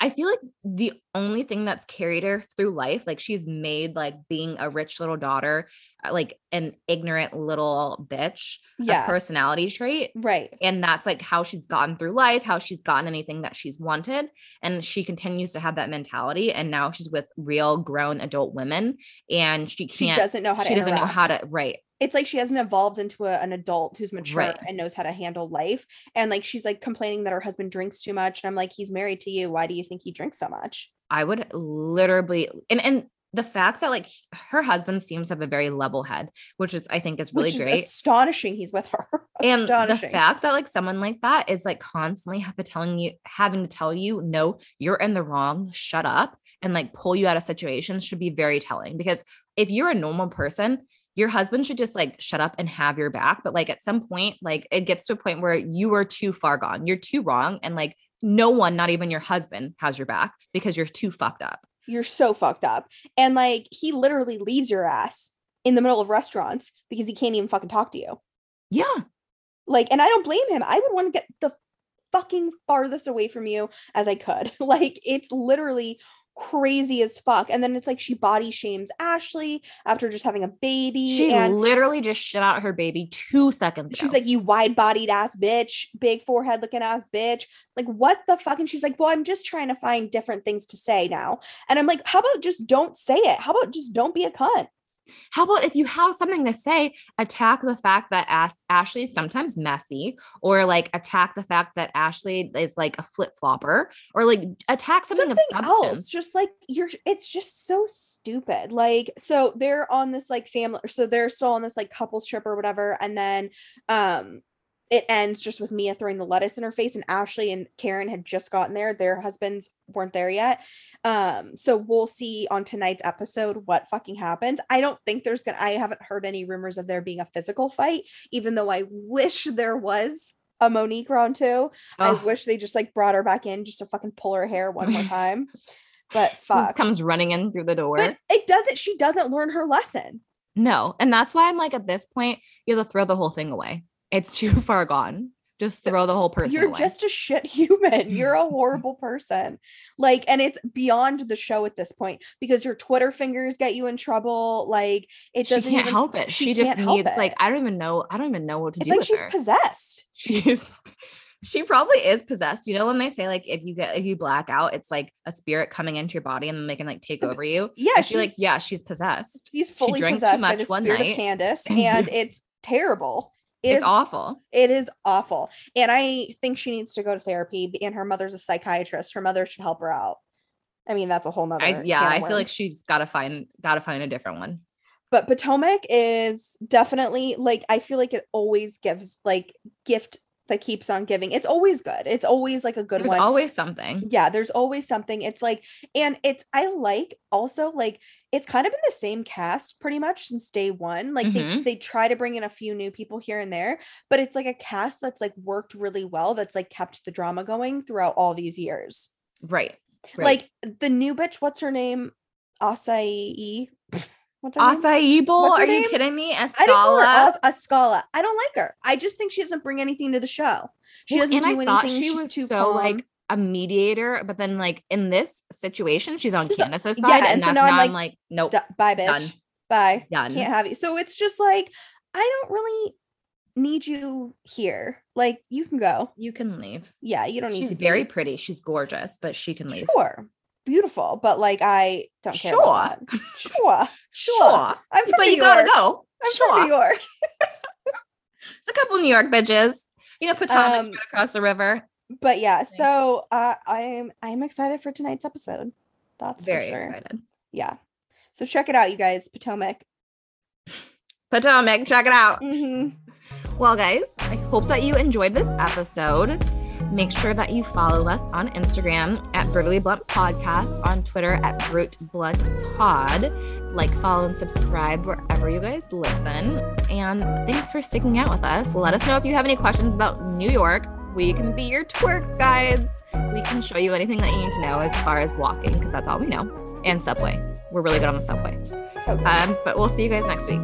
I feel like the only thing that's carried her through life, like she's made like being a rich little daughter, uh, like an ignorant little bitch, a Yeah. personality trait. Right. And that's like how she's gotten through life, how she's gotten anything that she's wanted. And she continues to have that mentality. And now she's with real grown adult women and she She can't, She doesn't know how to she doesn't know how to, right. It's like she hasn't evolved into a, an adult who's mature Right. and knows how to handle life. And like she's like complaining that her husband drinks too much. And I'm like, he's married to you. Why do you think he drinks so much? I would literally and and the fact that like her husband seems to have a very level head, which is I think is really Which is great. astonishing. He's with her. and the fact that like someone like that is like constantly have to telling you having to tell you no you're in the wrong shut up and like pull you out of situations should be very telling because if you're a normal person your husband should just like shut up and have your back but like at some point like it gets to a point where you are too far gone you're too wrong and like no one not even your husband has your back because you're too fucked up You're so fucked up. And like he literally leaves your ass in the middle of restaurants because he can't even fucking talk to you. yeah Like, and I don't blame him. I would want to get the fucking farthest away from you as I could. Like, it's literally crazy as fuck. And then it's like she body shames Ashley after just having a baby. she and literally just shit out her baby two seconds she's ago. like, you wide bodied ass bitch, big forehead looking ass bitch. Like, what the fuck? And she's like, well, I'm just trying to find different things to say now. And I'm like, how about just don't say it? How about just don't be a cunt? How about if you have something to say, attack the fact that As- Ashley is sometimes messy, or like attack the fact that Ashley is like a flip flopper, or like attack something, something of else just like you're it's just so stupid. Like so they're on this like family so they're still on this like couples trip or whatever and then um it ends just with Mia throwing the lettuce in her face and Ashley and Karen had just gotten there their husbands weren't there yet um so we'll see on tonight's episode what fucking happens I don't think there's gonna I haven't heard any rumors of there being a physical fight even though I wish there was a Monique round two I wish they just like brought her back in just to fucking pull her hair one more time. But just fuck. comes running in through the door. But it doesn't, she doesn't learn her lesson. no, and that's why I'm like, at this point, you have to throw the whole thing away. It's too far gone. Just throw the whole person You're away. just a shit human. You're a horrible person. Like, and it's beyond the show at this point because your Twitter fingers get you in trouble. Like, it she doesn't can't even, help it. she She, just needs like. I don't even know. I don't even know what to It's do like she's her. possessed. She's she probably is possessed. You know when they say like if you get if you black out, it's like a spirit coming into your body and then they can like take over you. Yeah, feel like yeah, she's possessed. She's fully drank too possessed by much the one spirit night. of Candace, and it's terrible. It It's is awful. It is awful. And I think she needs to go to therapy. And her mother's a psychiatrist. Her mother should help her out. I mean, that's a whole nother. I yeah, I feel like she's gotta find gotta find a different one. but Potomac is definitely like I feel like it always gives like gift that keeps on giving. It's always good. It's always like a good There's one. There's always something. yeah, there's always something. It's like, and it's I like also like it's kind of been the same cast pretty much since day one. Like they Mhm. they try to bring in a few new people here and there, but it's like a cast that's like worked really well. That's like kept the drama going throughout all these years. Right. right. Like the new bitch, what's her name? Acai. What's her name? acai bowl. What's her Are you kidding me? I call her Escala. Ascala. I don't like her. I just think she doesn't bring anything to the show. She Well, doesn't do I anything. she She's was too so calm. like a mediator, but then like in this situation, she's on She's Candace's yeah, side, and and so that's now now I'm like, like, nope, D- bye, bitch. done. Bye. Done. Can't have you. So it's just like I don't really need you here. Like you can go. you can leave. Yeah, you don't need She's to be- very pretty. She's gorgeous, but she can leave. sure, beautiful, but like I don't care. Sure. Sure. Sure, I'm from but New you gotta York. go. I'm sure, from New York. There's a couple New York bitches. You know, Potomac's Um, right across the river. But yeah, so uh, I'm I'm excited for tonight's episode. That's Very for sure. excited. Yeah. So check it out, you guys. Potomac. Potomac, check it out. hmm Well, guys, I hope that you enjoyed this episode. Make sure that you follow us on Instagram at Brutally Blunt Podcast, on Twitter at Brute Blunt Pod. Like, follow, and subscribe wherever you guys listen. And thanks for sticking out with us. Let us know if you have any questions about New York. We can be your tour guides. We can show you anything that you need to know as far as walking, because that's all we know. And subway. We're really good on the subway. Um, but we'll see you guys next week.